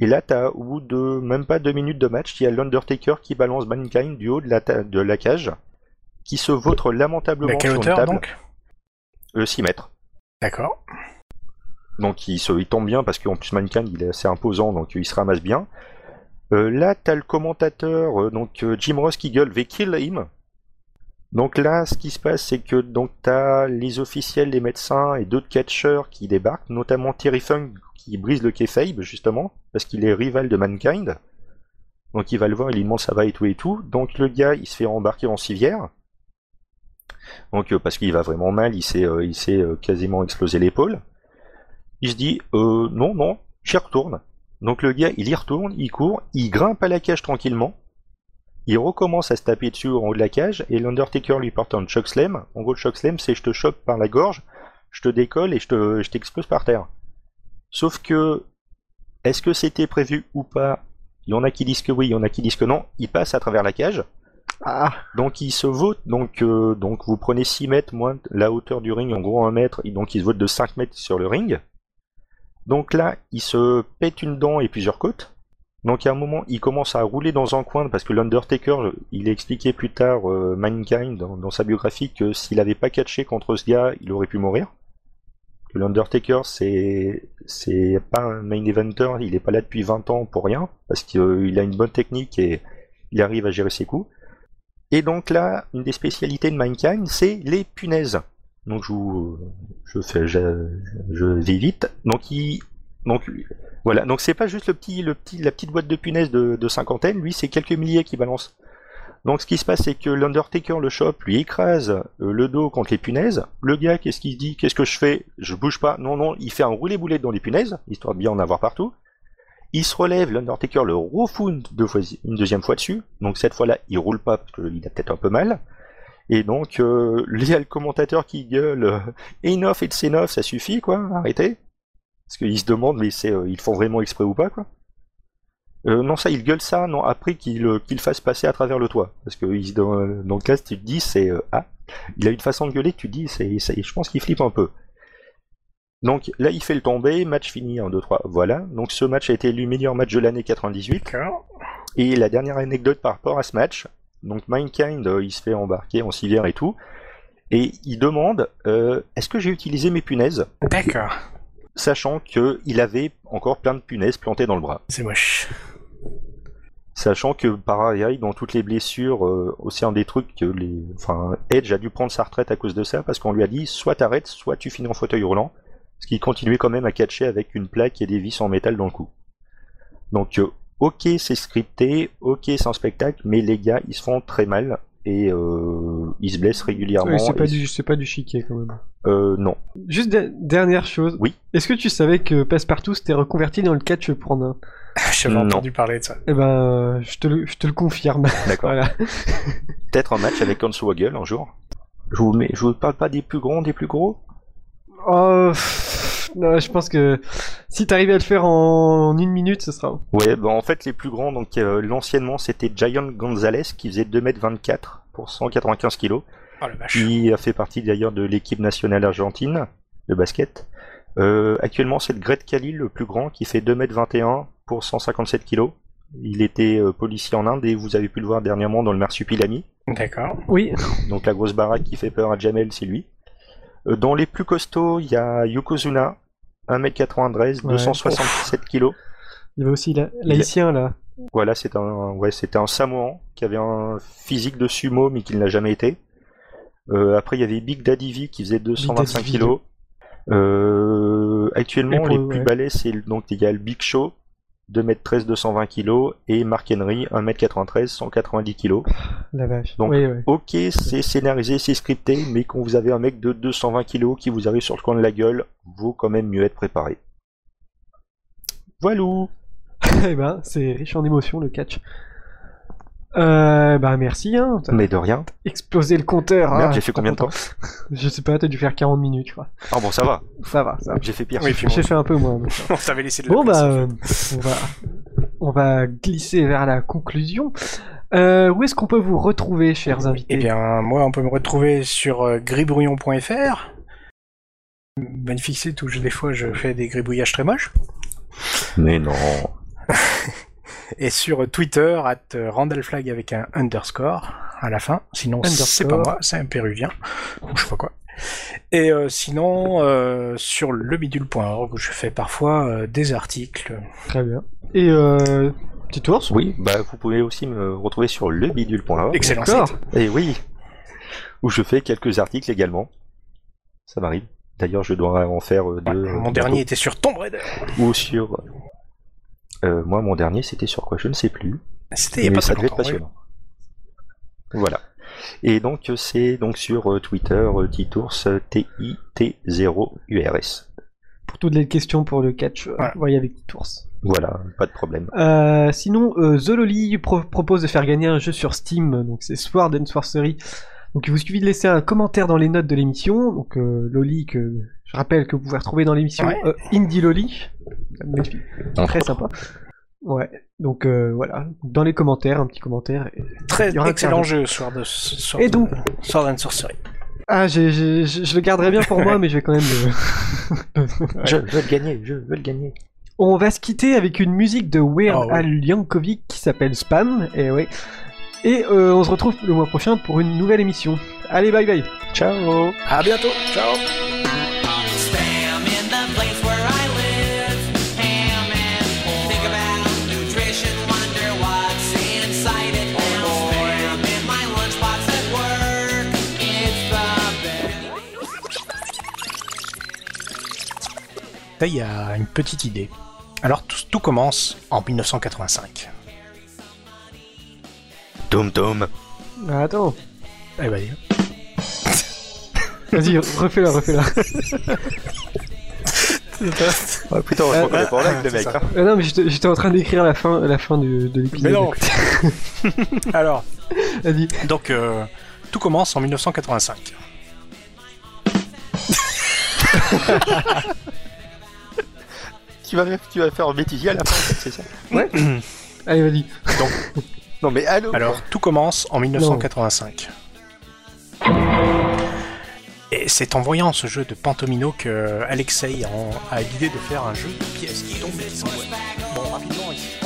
Et là, t'as au bout de même pas deux minutes de match, il y a l'Undertaker qui balance Mankind du haut de la, ta- de la cage, qui se vautre lamentablement sur une hauteur table. donc? Euh, 6 mètres. D'accord. Donc il, se, il tombe bien parce qu'en plus Mankind il est assez imposant, donc il se ramasse bien. Euh, là, t'as le commentateur, euh, donc euh, Jim Ross qui gueule, they kill him. Donc là, ce qui se passe, c'est que donc t'as les officiels, les médecins et d'autres catcheurs qui débarquent, notamment Terry Funk qui brise le kayfabe justement parce qu'il est rival de Mankind. Donc il va le voir, il lui demande ça va et tout et tout. Donc le gars, il se fait embarquer en civière. Donc euh, parce qu'il va vraiment mal, il s'est euh, euh, quasiment explosé l'épaule. Il se dit non non, j'y retourne. Donc le gars, il y retourne, il court, il grimpe à la cage tranquillement. Il recommence à se taper dessus en haut de la cage et l'Undertaker lui porte un chokeslam. En gros, le chokeslam, c'est je te chope par la gorge, je te décolle et je te je t'explose par terre. Sauf que est-ce que c'était prévu ou pas? Il y en a qui disent que oui, il y en a qui disent que non. Il passe à travers la cage. Ah, Donc il se vote, donc, euh, donc vous prenez 6 mètres moins la hauteur du ring, en gros 1 mètre, et donc il se vote de 5 mètres sur le ring. Donc là, il se pète une dent et plusieurs côtes. Donc à un moment, il commence à rouler dans un coin parce que l'Undertaker, il a expliqué plus tard, euh, Mankind, dans, dans sa biographie, que s'il avait pas catché contre ce gars, il aurait pu mourir. L'Undertaker, c'est c'est pas un main eventer, il est pas là depuis 20 ans pour rien, parce qu'il a une bonne technique et il arrive à gérer ses coups. Et donc là, une des spécialités de Mankind, c'est les punaises. Donc je je fais, je, je vais vite. Donc il, donc voilà. Donc c'est pas juste le petit, le petit, la petite boîte de punaises de, de cinquantaine. Lui, c'est quelques milliers qui balance. Donc ce qui se passe, c'est que l'Undertaker le chope, lui écrase euh, le dos contre les punaises. Le gars, qu'est-ce qu'il dit? Qu'est-ce que je fais? Je bouge pas. Non, non, il fait un roulé-boulette dans les punaises, histoire de bien en avoir partout. Il se relève, l'Undertaker le refoule deux fois, une deuxième fois dessus. Donc cette fois-là, il roule pas parce qu'il a peut-être un peu mal. Et donc, euh, il y a le commentateur qui gueule euh, Enough, it's enough, ça suffit, quoi, arrêtez. Parce qu'il se demande, mais c'est, euh, ils font vraiment exprès ou pas, quoi. Euh, non, ça, il gueule ça, non, après qu'il euh, qu'il fasse passer à travers le toit. Parce que dans, donc là, tu te dis, c'est. euh, ah, il a une façon de gueuler que tu te dis, c'est, je pense qu'il flippe un peu. Donc là, il fait le tomber, match fini, 1, 2, 3, voilà. Donc ce match a été élu meilleur match de l'année 98. D'accord. Et la dernière anecdote par rapport à ce match, donc Mankind, euh, il se fait embarquer en civière et tout, et il demande euh, est-ce que j'ai utilisé mes punaises? D'accord. Sachant que il avait encore plein de punaises plantées dans le bras. C'est moche. Sachant que par ailleurs, dans toutes les blessures, euh, aussi un des trucs que les. Enfin, Edge a dû prendre sa retraite à cause de ça, parce qu'on lui a dit soit t'arrêtes, soit tu finis en fauteuil roulant. Parce qu'il continuait quand même à catcher avec une plaque et des vis en métal dans le cou. Donc, euh, ok, c'est scripté, ok, c'est un spectacle, mais les gars, ils se font très mal et euh, ils se blessent régulièrement. Ouais, c'est pas et- du, c'est pas du chiquet quand même. Euh, non. Juste de- dernière chose. Oui. Est-ce que tu savais que Passepartout s'était reconverti dans le catch pour nain J'avais Non. entendu parler de ça. Eh ben, je te le, je te le confirme. D'accord. voilà. Peut-être un match avec Hornswoggle un jour. Je vous, mets, je vous parle pas des plus grands, des plus gros? Oh, non, je pense que si t'arrives à le faire en, en une minute, ce sera. Ouais, bah en fait, les plus grands, donc euh, l'anciennement, c'était Giant Gonzalez qui faisait 2m24 pour 195 kg. Oh la vache. qui a fait partie d'ailleurs de l'équipe nationale argentine de basket. Euh, actuellement, c'est le Gret Khalil, le plus grand, qui fait 2m21 pour 157 kg. Il était euh, policier en Inde et vous avez pu le voir dernièrement dans le Marsupilami. D'accord. Oui. Donc la grosse baraque qui fait peur à Jamel, c'est lui. Euh, dans les plus costauds, il y a Yokozuna, 1m93, Ouais. 267 kg. Il y avait aussi l'haïtien là. Voilà, c'est un, ouais, c'était un Samoan qui avait un physique de sumo mais qui ne l'a jamais été. Euh, après, il y avait Big Daddy V qui faisait 225 Daddy V. kilos. Euh, actuellement, les plus ouais. balais, c'est donc il y a le Big Show, 2m13, 220 kilos, et Mark Henry, 1m93, 190 kilos. La vache. Donc, oui, oui. Ok, c'est scénarisé, c'est scripté, mais quand vous avez un mec de 220 kilos qui vous arrive sur le coin de la gueule, vaut quand même mieux être préparé. Voilà. eh ben, c'est riche en émotions le catch. Euh, bah merci, hein. T'as Mais de rien. explosé le compteur. Merde, hein. j'ai fait combien de temps Je sais pas, t'as dû faire 40 minutes, je crois. Ah bon, ça va. Ça va, ça va. J'ai fait pire. Oui, J'ai fait un peu moins. mais on t'avait laissé de la Bon place, bah, euh, on va, on va glisser vers la conclusion. Euh, où est-ce qu'on peut vous retrouver, chers invités? Eh bien, moi, on peut me retrouver sur euh, gribouillon.fr. Magnifique site où je- des fois je fais des gribouillages très moches. Mais non. Et sur Twitter, at randallflag avec un underscore à la fin. Sinon, c'est pas moi, c'est un péruvien. Ou je sais pas quoi. Et euh, sinon, euh, sur lebidule.org, où je fais parfois euh, des articles. Très bien. Et euh, petit ours Oui, bah vous pouvez aussi me retrouver sur lebidule.org. Excellent site. Et oui, où je fais quelques articles également. Ça m'arrive. D'ailleurs, je dois en faire deux. Ouais, mon dernier était sur Tomb Raider. Ou sur. Euh, moi, mon dernier, c'était sur quoi? Je ne sais plus. C'était il y a Mais pas ça très devait être longtemps. oui. passionnant. Voilà. Et donc, euh, c'est donc sur euh, Twitter, Titours, euh, T-I-T-0-U-R-S. Pour toutes les questions pour le catch, Voilà. voyez avec petit ours. Voilà, pas de problème. Euh, sinon, euh, The Loli pro- propose de faire gagner un jeu sur Steam, donc c'est Sword and Sorcery. Donc il vous suffit de laisser un commentaire dans les notes de l'émission. Donc euh, Loli, que je rappelle que vous pouvez retrouver dans l'émission Ouais. euh, Indie Loli. Très sympa. Ouais, donc euh, voilà, dans les commentaires, un petit commentaire. et- Très Il y aura excellent jeu, Sword, Sword, Et donc- Sword and Sorcery. Ah, je je le garderai bien pour moi, mais je vais quand même le... Je veux le gagner, je veux le gagner. On va se quitter avec une musique de Weird Ah ouais. Al Yankovic qui s'appelle Spam, et ouais. Et euh, on se retrouve le mois prochain pour une nouvelle émission. Allez, bye bye Ciao À bientôt. Ciao. Y a une petite idée. Alors, tout, tout commence en 1985. Tom Tom. Ah, Attends, Eh ben, vas-y, refais-la, refais-la. Ah putain, on se Euh, reconnaît pas avec le mec. hein. Ah non, mais j'étais j'étais en train d'écrire la fin, la fin de, de l'épisode. Mais non. Alors, Vas-y. donc, euh, tout commence en 1985. Tu vas, tu vas faire bêtisier à la fin, c'est ça Allez, vas-y. Non mais allô Alors, tout commence en 1985. Et c'est en voyant ce jeu de Pantomino que Alexei a l'idée de faire un jeu de pièces qui tombe et qui s'envoie. Bon, rapidement, il-